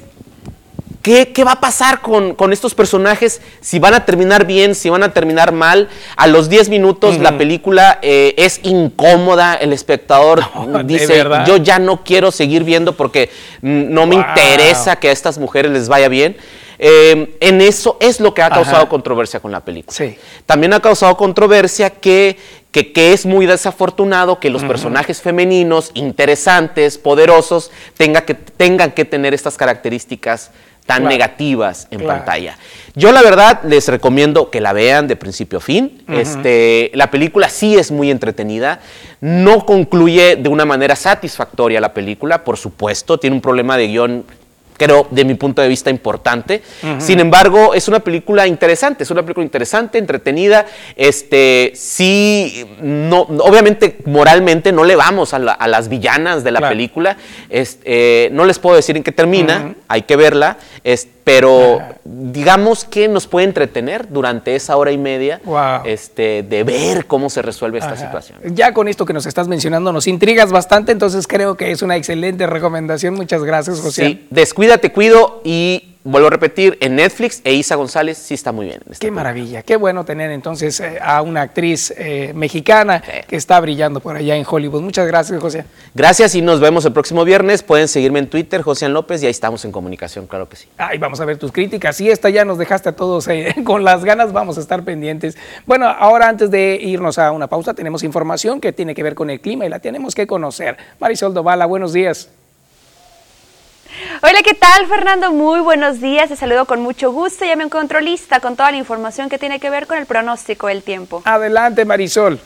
¿Qué, qué va a pasar con, con estos personajes? Si van a terminar bien, si van a terminar mal. A los 10 minutos la película eh, es incómoda, el espectador ¿de dice, yo ya no quiero seguir viendo porque no me Wow. interesa que a estas mujeres les vaya bien. Eh, en eso es lo que ha Ajá. causado controversia con la película. Sí. También ha causado controversia que, que, que es muy desafortunado que los personajes femeninos, interesantes, poderosos, tenga que, tengan que tener estas características tan Claro. negativas en Claro. pantalla. Yo la verdad les recomiendo que la vean de principio a fin. Este, la película sí es muy entretenida, no concluye de una manera satisfactoria la película, por supuesto, tiene un problema de guion creo, de mi punto de vista, importante. Sin embargo, es una película interesante, es una película interesante, entretenida. Este, sí, no, obviamente, moralmente no le vamos a, la- a las villanas de la Claro. película. Es- eh, no les puedo decir en qué termina, hay que verla. Es- pero digamos que nos puede entretener durante esa hora y media Wow. este, de ver cómo se resuelve esta Ajá. situación. Ya con esto que nos estás mencionando nos intrigas bastante, entonces creo que es una excelente recomendación. Muchas gracias, José. Sí, descuida, te cuido y vuelvo a repetir, en Netflix, e Isa González sí está muy bien. Qué maravilla, qué bueno tener entonces eh, a una actriz eh, mexicana que está brillando por allá en Hollywood. Muchas gracias, José. Gracias y nos vemos el próximo viernes. Pueden seguirme en Twitter, José López, y ahí estamos en comunicación, claro que sí. Ay, vamos a ver tus críticas. Y esta ya nos dejaste a todos eh, con las ganas, vamos a estar pendientes. Bueno, ahora antes de irnos a una pausa, tenemos información que tiene que ver con el clima y la tenemos que conocer. Marisol Dovala, buenos días. Hola, ¿qué tal, Fernando? Muy buenos días. Te saludo con mucho gusto. Ya me encuentro lista con toda la información que tiene que ver con el pronóstico del tiempo. Adelante, Marisol.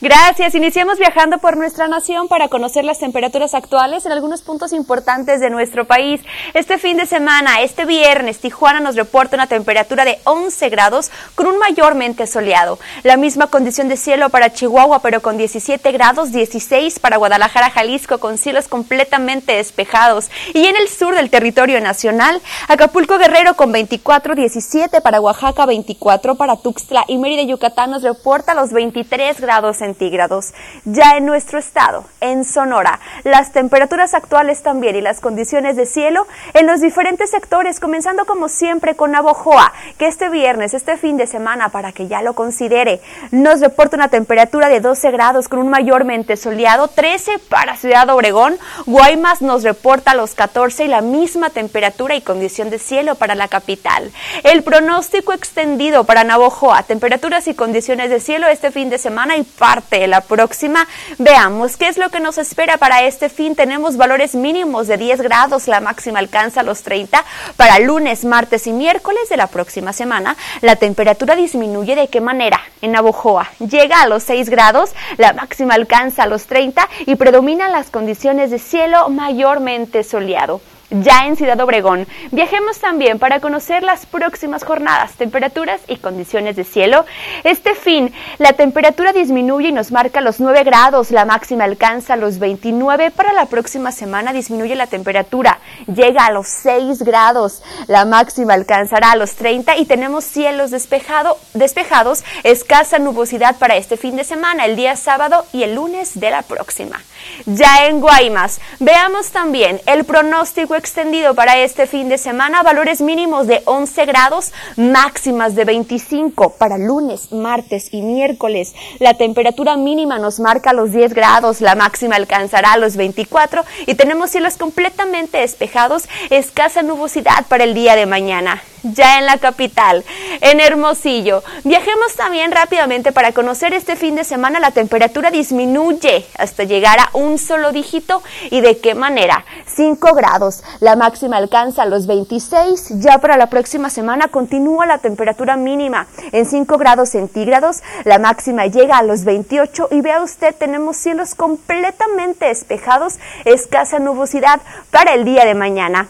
Gracias. Iniciamos viajando por nuestra nación para conocer las temperaturas actuales en algunos puntos importantes de nuestro país. Este fin de semana, este viernes, Tijuana nos reporta una temperatura de 11 grados con un mayormente soleado. La misma condición de cielo para Chihuahua, pero con 17 grados, 16 para Guadalajara, Jalisco, con cielos completamente despejados. Y en el sur del territorio nacional, Acapulco Guerrero con 24, 17 para Oaxaca, 24 para Tuxtla y Mérida, Yucatán nos reporta los 23 grados centígrados. Ya en nuestro estado, en Sonora, las temperaturas actuales también y las condiciones de cielo en los diferentes sectores, comenzando como siempre con Navojoa, que este viernes, este fin de semana, para que ya lo considere, nos reporta una temperatura de 12 grados con un mayormente soleado, 13 para Ciudad Obregón, Guaymas nos reporta los 14 y la misma temperatura y condición de cielo para la capital. El pronóstico extendido para Navojoa, temperaturas y condiciones de cielo este fin de semana y parte de la próxima. Veamos qué es lo que nos espera para este fin. Tenemos valores mínimos de 10 grados, la máxima alcanza los 30 para lunes, martes y miércoles de la próxima semana. La temperatura disminuye de qué manera? En Navojoa llega a los 6 grados, la máxima alcanza los 30 y predominan las condiciones de cielo mayormente soleado ya en Ciudad Obregón. Viajemos también para conocer las próximas jornadas, temperaturas y condiciones de cielo. Este fin, la temperatura disminuye y nos marca los 9 grados, la máxima alcanza los 29. Para la próxima semana disminuye la temperatura, llega a los 6 grados, la máxima alcanzará a los 30 y tenemos cielos despejado, despejados, escasa nubosidad para este fin de semana, el día sábado y el lunes de la próxima. Ya en Guaymas, veamos también el pronóstico extendido para este fin de semana, valores mínimos de 11 grados, máximas de 25 para lunes, martes y miércoles. La temperatura mínima nos marca los 10 grados, la máxima alcanzará los 24 y tenemos cielos completamente despejados, escasa nubosidad para el día de mañana. Ya en la capital, en Hermosillo. Viajemos también rápidamente para conocer este fin de semana. La temperatura disminuye hasta llegar a un solo dígito. Y de qué manera. 5 grados, la máxima alcanza los 26, ya para la próxima semana continúa la temperatura mínima en 5 grados centígrados, la máxima llega a los 28 y vea usted tenemos cielos completamente despejados, escasa nubosidad para el día de mañana.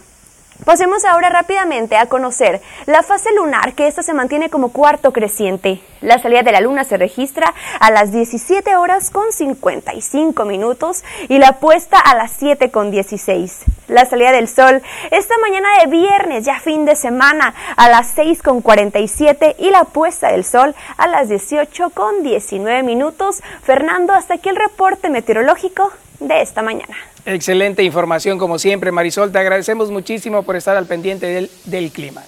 Pasemos ahora rápidamente a conocer la fase lunar, que esta se mantiene como cuarto creciente. La salida de la luna se registra a las 17 horas con 55 minutos y la puesta a las 7 con 16. La salida del sol esta mañana de viernes, ya fin de semana, a las 6 con 47 y la puesta del sol a las 18 con 19 minutos. Fernando, hasta aquí el reporte meteorológico de esta mañana. Excelente información como siempre, Marisol. Te agradecemos muchísimo por estar al pendiente del, del clima.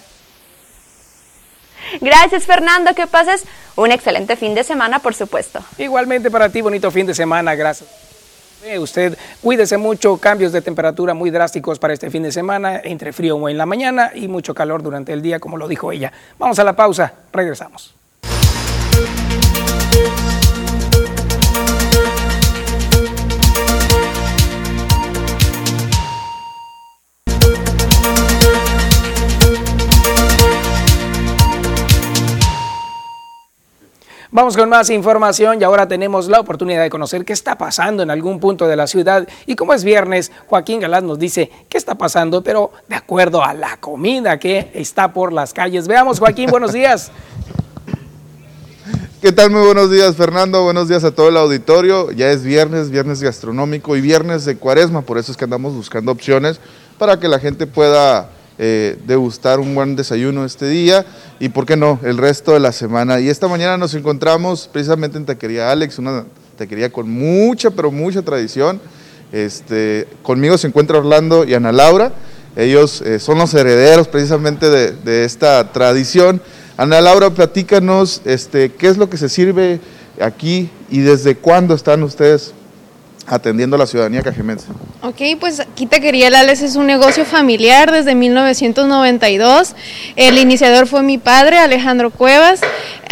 Gracias, Fernando. Que pases un excelente fin de semana, por supuesto. Igualmente para ti, bonito fin de semana. Gracias. Usted cuídese mucho, cambios de temperatura muy drásticos para este fin de semana, entre frío en la mañana y mucho calor durante el día, como lo dijo ella. Vamos a la pausa, regresamos. Vamos con más información y ahora tenemos la oportunidad de conocer qué está pasando en algún punto de la ciudad. Y como es viernes, Joaquín Galán nos dice qué está pasando, pero de acuerdo a la comida que está por las calles. Veamos, Joaquín, buenos días. ¿Qué tal? Muy buenos días, Fernando. Buenos días a todo el auditorio. Ya es viernes, viernes gastronómico y viernes de cuaresma, por eso es que andamos buscando opciones para que la gente pueda eh, degustar un buen desayuno este día y, ¿por qué no?, el resto de la semana. Y esta mañana nos encontramos precisamente en Taquería Alex, una taquería con mucha, pero mucha tradición. Este, conmigo se encuentra Orlando y Ana Laura. Ellos eh, son los herederos precisamente de, esta tradición. Ana Laura, platícanos este, qué es lo que se sirve aquí y desde cuándo están ustedes atendiendo a la ciudadanía cajemense. Ok, pues aquí Taquería Lales es un negocio familiar desde 1992. El iniciador fue mi padre, Alejandro Cuevas.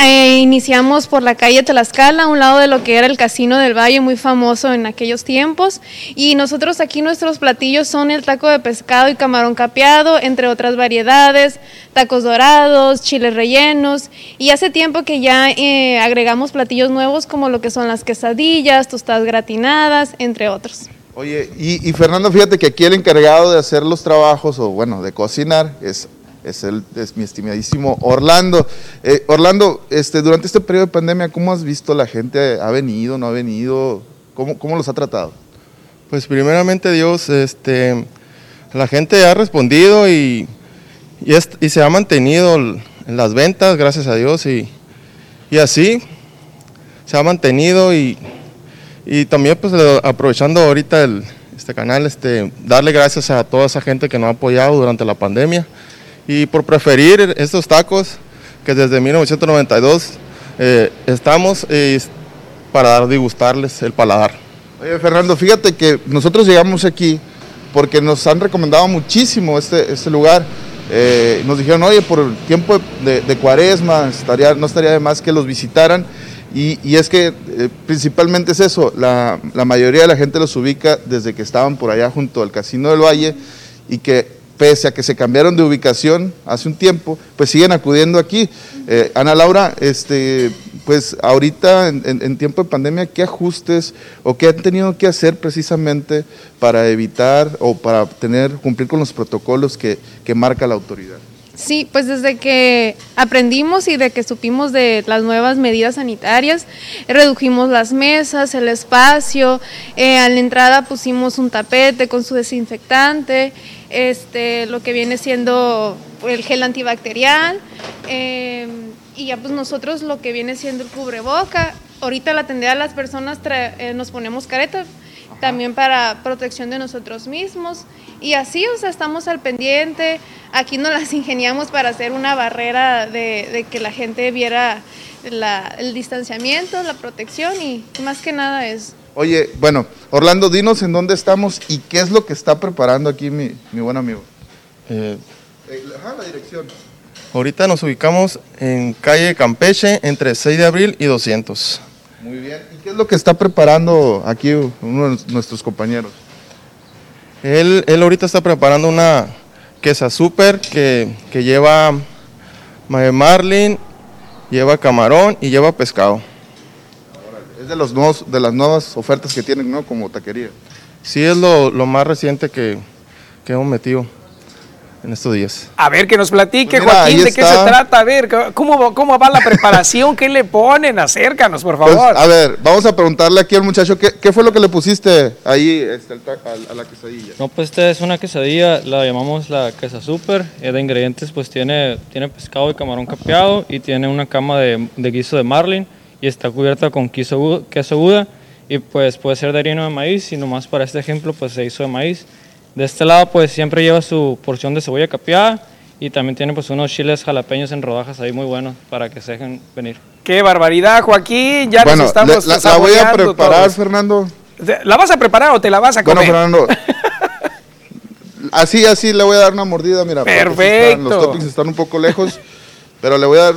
Eh, iniciamos por la calle Tlaxcala, a un lado de lo que era el Casino del Valle, muy famoso en aquellos tiempos. Y nosotros aquí nuestros platillos son el taco de pescado y camarón capeado, entre otras variedades, tacos dorados, chiles rellenos. Y hace tiempo que ya eh, agregamos platillos nuevos como lo que son las quesadillas, tostadas gratinadas, entre otros. Oye, y, Fernando, fíjate que aquí el encargado de hacer los trabajos, o bueno, de cocinar, es, es, el, es mi estimadísimo Orlando. Eh, Orlando, este, durante este periodo de pandemia, ¿cómo has visto la gente? ¿Ha venido, no ha venido? ¿Cómo, cómo los ha tratado? Pues primeramente Dios, este, la gente ha respondido y, y, y se ha mantenido en las ventas, gracias a Dios, y, y así se ha mantenido y y también pues aprovechando ahorita el, este canal, este, darle gracias a toda esa gente que nos ha apoyado durante la pandemia y por preferir estos tacos que desde 1992 eh, estamos eh, para degustarles el paladar. Oye Fernando, fíjate que nosotros llegamos aquí porque nos han recomendado muchísimo este, este lugar. Eh, nos dijeron, oye, por el tiempo de, de cuaresma estaría, no estaría de más que los visitaran y, es que eh, principalmente es eso, la, mayoría de la gente los ubica desde que estaban por allá junto al Casino del Valle y que pese a que se cambiaron de ubicación hace un tiempo, pues siguen acudiendo aquí. Eh, Ana Laura, este, pues ahorita en, tiempo de pandemia, ¿qué ajustes o qué han tenido que hacer precisamente para evitar o para tener, cumplir con los protocolos que marca la autoridad? Sí, pues desde que aprendimos y de que supimos de las nuevas medidas sanitarias, redujimos las mesas, el espacio, eh, a la entrada pusimos un tapete con su desinfectante, este, lo que viene siendo el gel antibacterial em, y ya pues nosotros lo que viene siendo el cubreboca. Ahorita al atender a las personas eh, nos ponemos careta también para protección de nosotros mismos. Y así, o sea, estamos al pendiente. Aquí nos las ingeniamos para hacer una barrera de, que la gente viera el distanciamiento, la protección y más que nada es... Oye, bueno, Orlando, dinos en dónde estamos y qué es lo que está preparando aquí mi, buen amigo. Eh, eh la dirección. Ahorita nos ubicamos en calle Campeche entre 6 de abril y 200. Muy bien. ¿Y qué es lo que está preparando aquí uno de nuestros compañeros? Él, él ahorita está preparando una quesa super que, que lleva marlin, lleva camarón y lleva pescado. Es de, los nuevos, de las nuevas ofertas que tienen, ¿no? Como taquería. Sí, es lo, lo más reciente que, que hemos metido en estos días. A ver, que nos platique, pues Joaquín, de qué se trata. A ver, ¿cómo, ¿cómo va la preparación? ¿Qué le ponen? Acércanos, por pues, favor. a ver, vamos a preguntarle aquí al muchacho, ¿qué, qué fue lo que le pusiste ahí este, a, la quesadilla? No, pues esta es una quesadilla, la llamamos la quesa super. Eh, de ingredientes, pues tiene, tiene pescado y camarón capeado y tiene una cama de, de guiso de marlin y está cubierta con queso, queso Buda y pues puede ser de harina de maíz y nomás para este ejemplo pues se hizo de maíz. De este lado pues siempre lleva su porción de cebolla capeada y también tiene pues unos chiles jalapeños en rodajas ahí muy buenos para que se dejen venir. ¡Qué barbaridad, Joaquín! Ya nos estamos la, la voy a preparar, Fernando. ¿La vas a preparar o te la vas a comer? Bueno, Fernando, así, así le voy a dar una mordida, mira. Perfecto. los toppings están un poco lejos, pero le voy a dar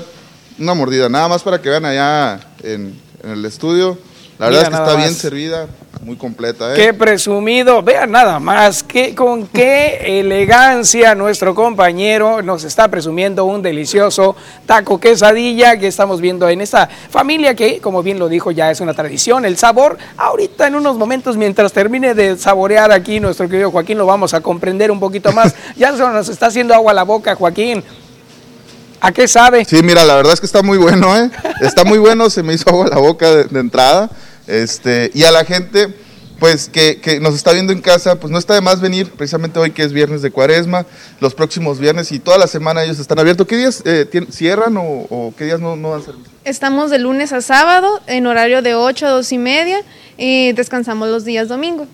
una mordida, nada más para que vean allá en, en el estudio. La verdad es que está bien servida, muy completa. ¿eh? Qué presumido, vean nada más, que, con qué elegancia nuestro compañero nos está presumiendo un delicioso taco quesadilla que estamos viendo en esta familia que, como bien lo dijo, ya es una tradición. El sabor, ahorita en unos momentos, mientras termine de saborear aquí nuestro querido Joaquín, lo vamos a comprender un poquito más. ya nos está haciendo agua a la boca, Joaquín. ¿A qué sabe? Sí, mira, la verdad es que está muy bueno, ¿eh? Está muy bueno, se me hizo agua a la boca de entrada. Este, y a la gente, pues que, nos está viendo en casa, pues no está de más venir, precisamente hoy que es viernes de cuaresma, los próximos viernes y toda la semana ellos están abiertos. ¿Qué días eh, cierran o, qué días no, no, dan servicio? Estamos de lunes a sábado en horario de 8 a 2 y media y descansamos los días domingo.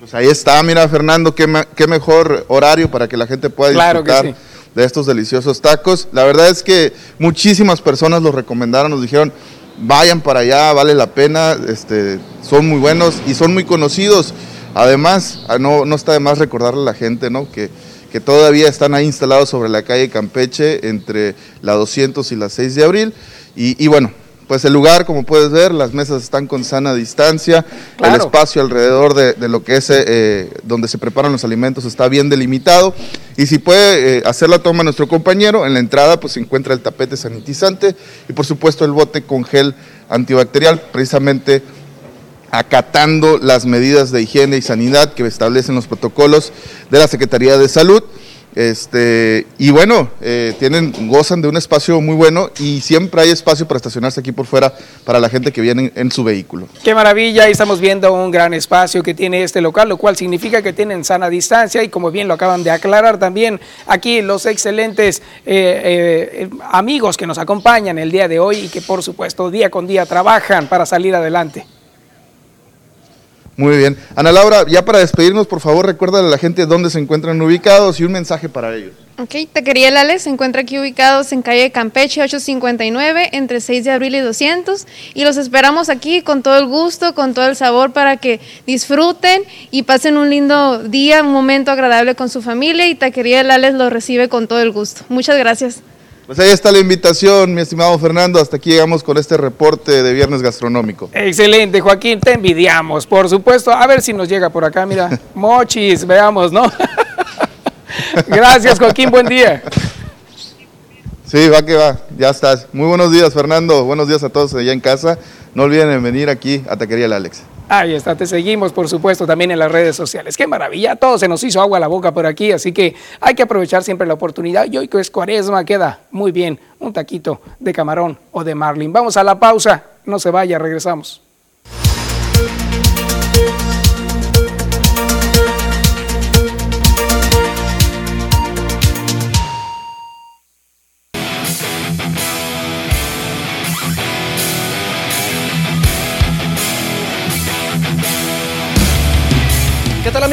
Pues ahí está, mira Fernando, qué, qué mejor horario para que la gente pueda disfrutar de estos deliciosos tacos. La verdad es que muchísimas personas los recomendaron, nos dijeron, vayan para allá, vale la pena, este, son muy buenos y son muy conocidos. Además, ah, no, no está de más recordarle a la gente ¿no? que, que todavía están ahí instalados sobre la calle Campeche entre la 200 y la 6 de abril. Y, y bueno, pues el lugar, como puedes ver, las mesas están con sana distancia, el espacio alrededor de, lo que es eh, donde se preparan los alimentos está bien delimitado y si puede eh, hacer la toma nuestro compañero, en la entrada pues se encuentra el tapete sanitizante y por supuesto el bote con gel antibacterial, precisamente acatando las medidas de higiene y sanidad que establecen los protocolos de la Secretaría de Salud. Este, y bueno, eh, tienen, gozan de un espacio muy bueno y siempre hay espacio para estacionarse aquí por fuera para la gente que viene en, su vehículo. Qué maravilla, estamos viendo un gran espacio que tiene este local, lo cual significa que tienen sana distancia y como bien lo acaban de aclarar también aquí los excelentes eh, eh, amigos que nos acompañan el día de hoy y que por supuesto día con día trabajan para salir adelante. Muy bien. Ana Laura, ya para despedirnos, por favor, recuérdale a la gente dónde se encuentran ubicados y un mensaje para ellos. Ok, Taquería Lale se encuentra aquí ubicados en calle Campeche 859, entre 6 de abril y 200. Y los esperamos aquí con todo el gusto, con todo el sabor para que disfruten y pasen un lindo día, un momento agradable con su familia. Y Taquería Lales los recibe con todo el gusto. Muchas gracias. Pues ahí está la invitación, mi estimado Fernando. Hasta aquí llegamos con este reporte de Viernes Gastronómico. Excelente, Joaquín, te envidiamos, por supuesto. A ver si nos llega por acá, mira. Mochis, veamos, ¿no? Gracias, Joaquín, buen día. Sí, va que va, ya estás. Muy buenos días, Fernando. Buenos días a todos allá en casa. No olviden venir aquí a Taquería El Alex. Ahí está, te seguimos por supuesto también en las redes sociales. Qué maravilla, todo se nos hizo agua la boca por aquí, así que hay que aprovechar siempre la oportunidad. Y hoy que es cuaresma queda muy bien un taquito de camarón o de marlin. Vamos a la pausa, no se vaya, regresamos.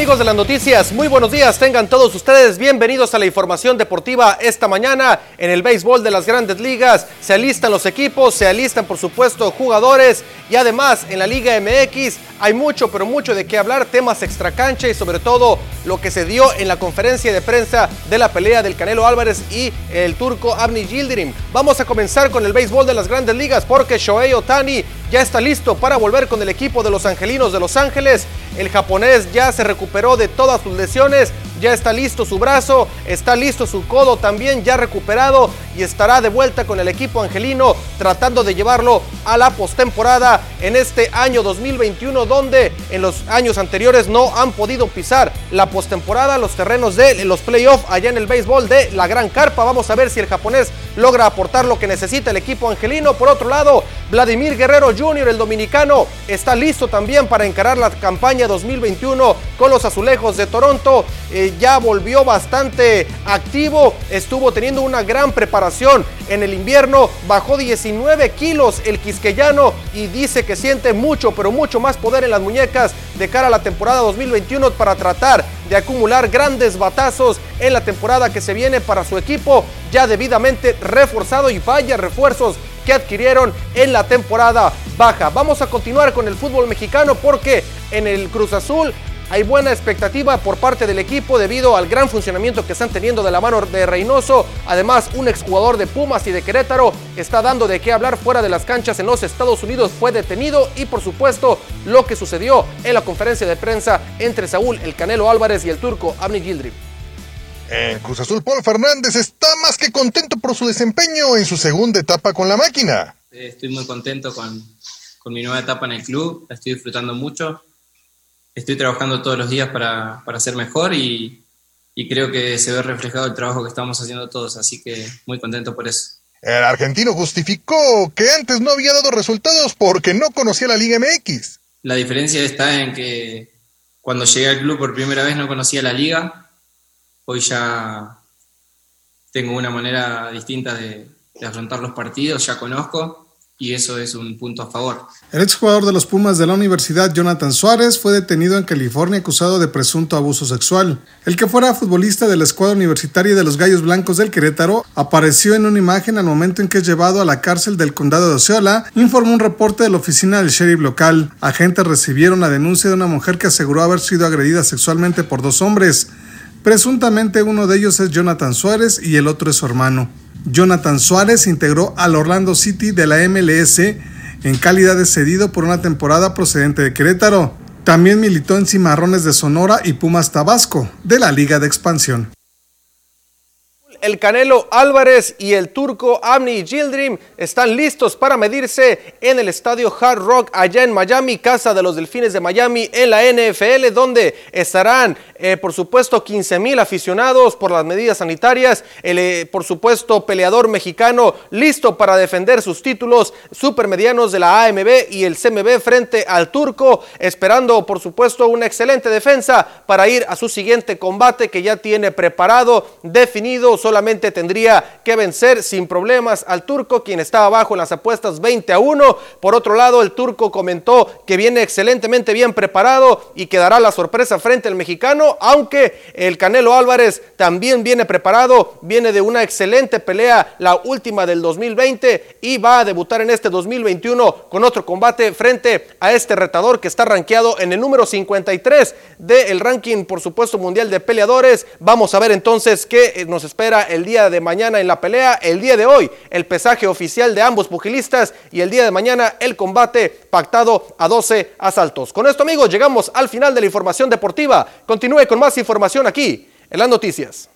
Amigos de las noticias? Muy buenos días, tengan todos ustedes bienvenidos a la información deportiva esta mañana en el béisbol de las grandes ligas. Se alistan los equipos, se alistan por supuesto jugadores y además en la Liga MX hay mucho, pero mucho de qué hablar, temas extracancha y sobre todo lo que se dio en la conferencia de prensa de la pelea del Canelo Álvarez y el turco Abni Yildirim. Vamos a comenzar con el béisbol de las grandes ligas porque Shohei Otani ya está listo para volver con el equipo de los Angelinos de Los Ángeles. El japonés ya se recuperó de todas sus lesiones, ya está listo su brazo, está listo su codo también ya recuperado y estará de vuelta con el equipo angelino tratando de llevarlo a la postemporada en este año 2021 donde en los años anteriores no han podido pisar la postemporada, los terrenos de los playoffs allá en el béisbol de la Gran Carpa. Vamos a ver si el japonés logra aportar lo que necesita el equipo angelino. Por otro lado, Vladimir Guerrero Jr., el dominicano, está listo también para encarar la campaña 2021 con los azulejos de Toronto. Eh, ya volvió bastante activo, estuvo teniendo una gran preparación en el invierno, bajó 19 kilos el quisqueyano y dice que siente mucho, pero mucho más poder en las muñecas de cara a la temporada 2021 para tratar de acumular grandes batazos en la temporada que se viene para su equipo, ya debidamente reforzado y vaya refuerzos que adquirieron en la temporada baja. Vamos a continuar con el fútbol mexicano porque en el Cruz Azul hay buena expectativa por parte del equipo debido al gran funcionamiento que están teniendo de la mano de Reynoso. Además, un exjugador de Pumas y de Querétaro está dando de qué hablar fuera de las canchas en los Estados Unidos. Fue detenido y, por supuesto, lo que sucedió en la conferencia de prensa entre Saúl El Canelo Álvarez y el turco Abni Gildri. En Cruz Azul, Paul Fernández está más que contento por su desempeño en su segunda etapa con la máquina. Estoy muy contento con, con mi nueva etapa en el club, la estoy disfrutando mucho estoy trabajando todos los días para, para ser mejor y, y, creo que se ve reflejado el trabajo que estamos haciendo todos, así que muy contento por eso. El argentino justificó que antes no había dado resultados porque no conocía la Liga MX. La diferencia está en que cuando llegué al club por primera vez no conocía la liga, hoy ya tengo una manera distinta de, de afrontar los partidos, ya conozco y eso es un punto a favor. El exjugador de los Pumas de la Universidad, Jonathan Suárez, fue detenido en California acusado de presunto abuso sexual. El que fuera futbolista de la escuadra universitaria de los Gallos Blancos del Querétaro apareció en una imagen al momento en que es llevado a la cárcel del condado de Osceola, informó un reporte de la oficina del sheriff local. Agentes recibieron la denuncia de una mujer que aseguró haber sido agredida sexualmente por dos hombres. Presuntamente uno de ellos es Jonathan Suárez y el otro es su hermano. Jonathan Suárez integró al Orlando City de la MLS en calidad de cedido por una temporada procedente de Querétaro. También militó en Cimarrones de Sonora y Pumas Tabasco de la Liga de Expansión el Canelo Álvarez y el turco Amni Gildrim están listos para medirse en el estadio Hard Rock allá en Miami, casa de los Delfines de Miami en la NFL, donde estarán, eh, por supuesto, 15 mil aficionados por las medidas sanitarias. El, eh, por supuesto, peleador mexicano listo para defender sus títulos supermedianos de la AMB y el CMB frente al turco, esperando, por supuesto, una excelente defensa para ir a su siguiente combate que ya tiene preparado, definido solamente tendría que vencer sin problemas al turco, quien está abajo en las apuestas 20 a 1. Por otro lado, el turco comentó que viene excelentemente bien preparado y que dará la sorpresa frente al mexicano, aunque el Canelo Álvarez también viene preparado, viene de una excelente pelea, la última del 2020, y va a debutar en este 2021 con otro combate frente a este retador que está rankeado en el número 53 del ranking, por supuesto, mundial de peleadores. Vamos a ver entonces qué nos espera el día de mañana en la pelea, el día de hoy el pesaje oficial de ambos pugilistas y el día de mañana el combate pactado a 12 asaltos. Con esto amigos llegamos al final de la información deportiva. Continúe con más información aquí en las noticias.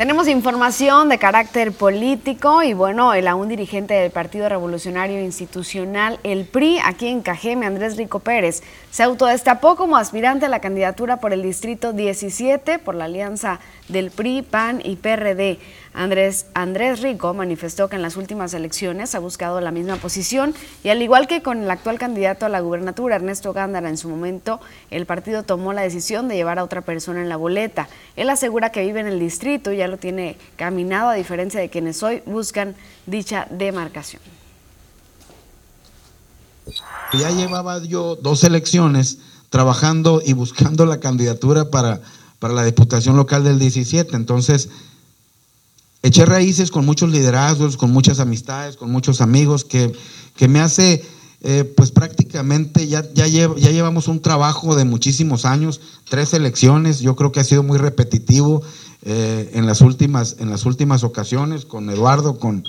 Tenemos información de carácter político y bueno, el aún dirigente del Partido Revolucionario Institucional, el PRI, aquí en Cajeme, Andrés Rico Pérez, se autodestapó como aspirante a la candidatura por el Distrito 17 por la alianza del PRI, PAN y PRD. Andrés, Andrés Rico manifestó que en las últimas elecciones ha buscado la misma posición y al igual que con el actual candidato a la gubernatura, Ernesto Gándara, en su momento el partido tomó la decisión de llevar a otra persona en la boleta. Él asegura que vive en el distrito y ya lo tiene caminado a diferencia de quienes hoy buscan dicha demarcación. Ya llevaba yo dos elecciones trabajando y buscando la candidatura para, para la Diputación Local del 17. Entonces, eché raíces con muchos liderazgos, con muchas amistades, con muchos amigos, que, que me hace, eh, pues prácticamente ya, ya, ya llevamos un trabajo de muchísimos años, tres elecciones, yo creo que ha sido muy repetitivo eh, en, las últimas, en las últimas ocasiones, con Eduardo, con,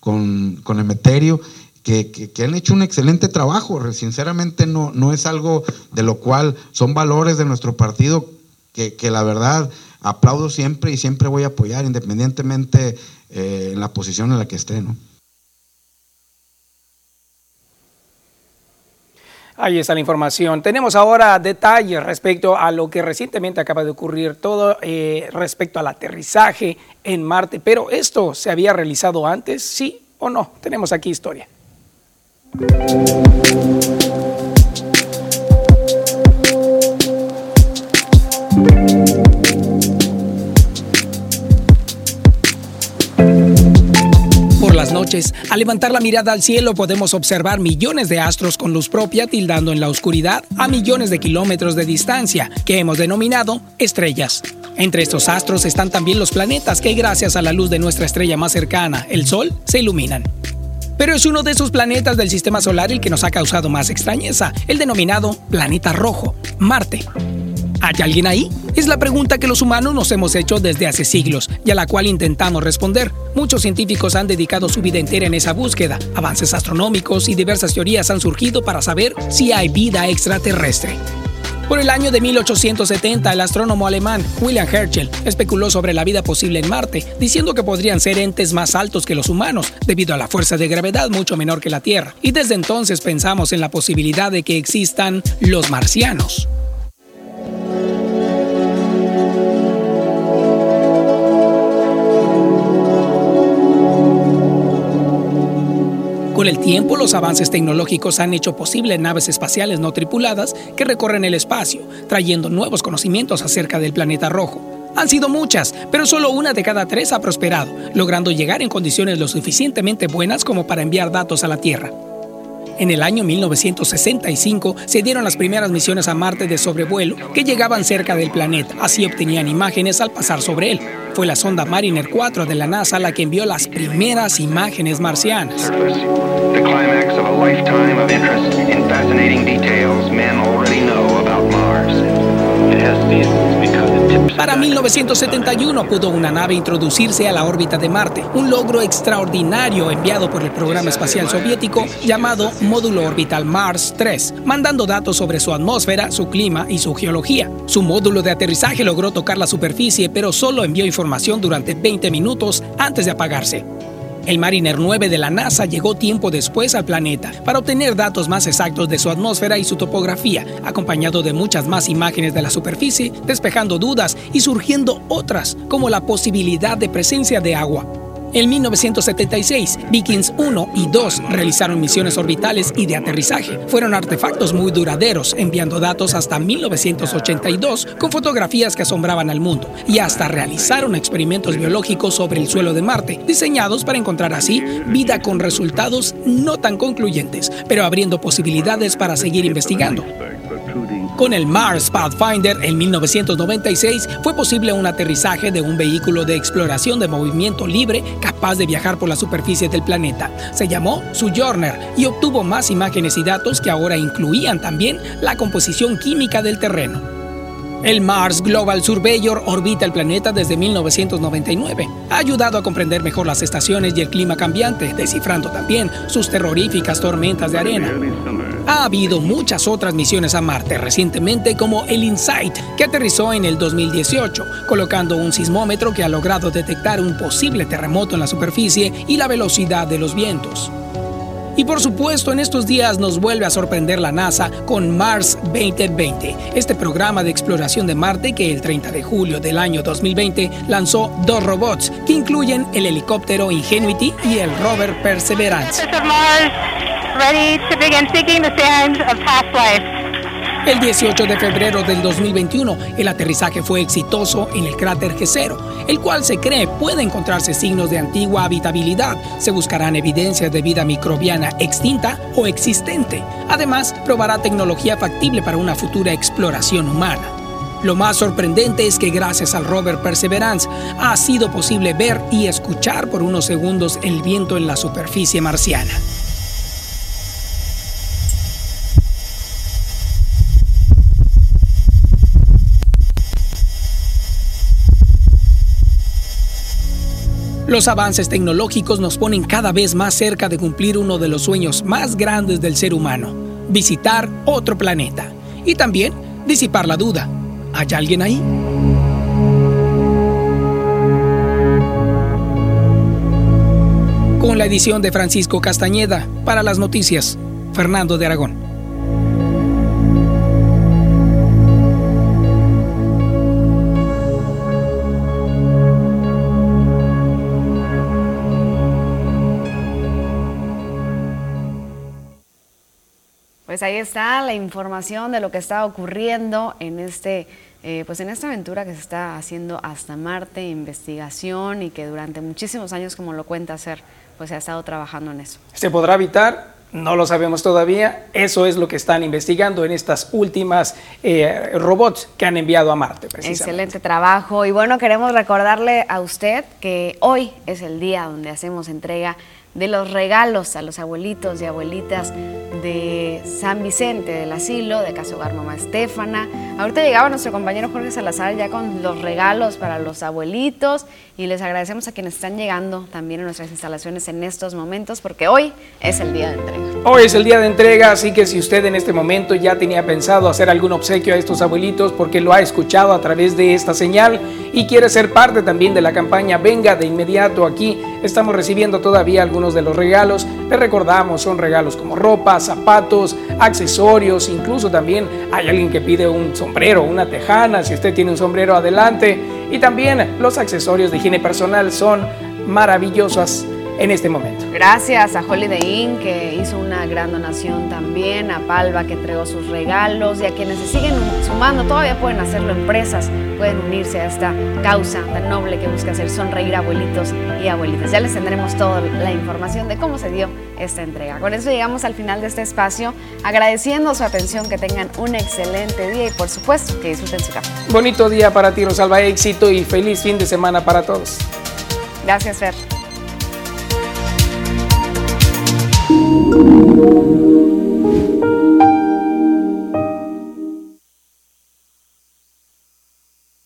con, con Emeterio, que, han hecho un excelente trabajo. Sinceramente no, no es algo de lo cual son valores de nuestro partido que, la verdad aplaudo siempre y siempre voy a apoyar independientemente eh, la posición en la que esté. ¿no? Ahí está la información. Tenemos ahora detalles respecto a lo que recientemente acaba de ocurrir, todo eh, respecto al aterrizaje en Marte. Pero esto se había realizado antes, sí o no. Tenemos aquí historia. Noches, al levantar la mirada al cielo podemos observar millones de astros con luz propia tildando en la oscuridad a millones de kilómetros de distancia, que hemos denominado estrellas. Entre estos astros están también los planetas que gracias a la luz de nuestra estrella más cercana, el Sol, se iluminan. Pero es uno de esos planetas del sistema solar el que nos ha causado más extrañeza, el denominado planeta rojo, Marte. ¿Hay alguien ahí? Es la pregunta que los humanos nos hemos hecho desde hace siglos y a la cual intentamos responder. Muchos científicos han dedicado su vida entera en esa búsqueda. Avances astronómicos y diversas teorías han surgido para saber si hay vida extraterrestre. Por el año de 1870, el astrónomo alemán William Herschel especuló sobre la vida posible en Marte, diciendo que podrían ser entes más altos que los humanos, debido a la fuerza de gravedad mucho menor que la Tierra. Y desde entonces pensamos en la posibilidad de que existan los marcianos. Con el tiempo, los avances tecnológicos han hecho posible naves espaciales no tripuladas que recorren el espacio, trayendo nuevos conocimientos acerca del planeta rojo. Han sido muchas, pero solo una de cada tres ha prosperado, logrando llegar en condiciones lo suficientemente buenas como para enviar datos a la Tierra. En el año 1965 se dieron las primeras misiones a Marte de sobrevuelo que llegaban cerca del planeta, así obtenían imágenes al pasar sobre él. Fue la sonda Mariner 4 de la NASA la que envió las primeras imágenes marcianas. Para 1971 pudo una nave introducirse a la órbita de Marte, un logro extraordinario enviado por el programa espacial soviético llamado Módulo Orbital Mars 3, mandando datos sobre su atmósfera, su clima y su geología. Su módulo de aterrizaje logró tocar la superficie, pero solo envió información durante 20 minutos antes de apagarse. El Mariner 9 de la NASA llegó tiempo después al planeta para obtener datos más exactos de su atmósfera y su topografía, acompañado de muchas más imágenes de la superficie, despejando dudas y surgiendo otras, como la posibilidad de presencia de agua. En 1976, Vikings 1 y 2 realizaron misiones orbitales y de aterrizaje. Fueron artefactos muy duraderos, enviando datos hasta 1982 con fotografías que asombraban al mundo y hasta realizaron experimentos biológicos sobre el suelo de Marte, diseñados para encontrar así vida con resultados no tan concluyentes, pero abriendo posibilidades para seguir investigando. Con el Mars Pathfinder en 1996 fue posible un aterrizaje de un vehículo de exploración de movimiento libre capaz de viajar por la superficie del planeta. Se llamó Sojourner y obtuvo más imágenes y datos que ahora incluían también la composición química del terreno. El Mars Global Surveyor orbita el planeta desde 1999. Ha ayudado a comprender mejor las estaciones y el clima cambiante, descifrando también sus terroríficas tormentas de arena. Ha habido muchas otras misiones a Marte recientemente como el InSight, que aterrizó en el 2018, colocando un sismómetro que ha logrado detectar un posible terremoto en la superficie y la velocidad de los vientos. Y por supuesto, en estos días nos vuelve a sorprender la NASA con Mars 2020, este programa de exploración de Marte que el 30 de julio del año 2020 lanzó dos robots que incluyen el helicóptero Ingenuity y el rover Perseverance. El 18 de febrero del 2021, el aterrizaje fue exitoso en el cráter G0, el cual se cree puede encontrarse signos de antigua habitabilidad. Se buscarán evidencias de vida microbiana extinta o existente. Además, probará tecnología factible para una futura exploración humana. Lo más sorprendente es que gracias al rover Perseverance ha sido posible ver y escuchar por unos segundos el viento en la superficie marciana. Los avances tecnológicos nos ponen cada vez más cerca de cumplir uno de los sueños más grandes del ser humano, visitar otro planeta y también disipar la duda. ¿Hay alguien ahí? Con la edición de Francisco Castañeda, para las noticias, Fernando de Aragón. Pues ahí está la información de lo que está ocurriendo en este eh, pues en esta aventura que se está haciendo hasta Marte, investigación y que durante muchísimos años, como lo cuenta Ser, pues se ha estado trabajando en eso. ¿Se podrá habitar? No lo sabemos todavía. Eso es lo que están investigando en estas últimas eh, robots que han enviado a Marte. Excelente trabajo. Y bueno, queremos recordarle a usted que hoy es el día donde hacemos entrega de los regalos a los abuelitos y abuelitas de San Vicente del Asilo, de Casa Hogar Mamá Estefana. Ahorita llegaba nuestro compañero Jorge Salazar ya con los regalos para los abuelitos y les agradecemos a quienes están llegando también a nuestras instalaciones en estos momentos porque hoy es el día de entrega. Hoy es el día de entrega, así que si usted en este momento ya tenía pensado hacer algún obsequio a estos abuelitos porque lo ha escuchado a través de esta señal y quiere ser parte también de la campaña Venga de inmediato aquí, estamos recibiendo todavía algunos de los regalos. Le recordamos, son regalos como ropa, zapatos, accesorios, incluso también hay alguien que pide un sombrero, una tejana, si usted tiene un sombrero adelante. Y también los accesorios de higiene personal son maravillosos en este momento. Gracias a Holiday Inn que hizo una gran donación también, a Palva que entregó sus regalos y a quienes se siguen sumando, todavía pueden hacerlo empresas, pueden unirse a esta causa tan noble que busca hacer sonreír abuelitos y abuelitas. Ya les tendremos toda la información de cómo se dio esta entrega. Con eso llegamos al final de este espacio, agradeciendo su atención, que tengan un excelente día y por supuesto que disfruten su café. Bonito día para ti, Rosalba, éxito y feliz fin de semana para todos. Gracias, Fer. You.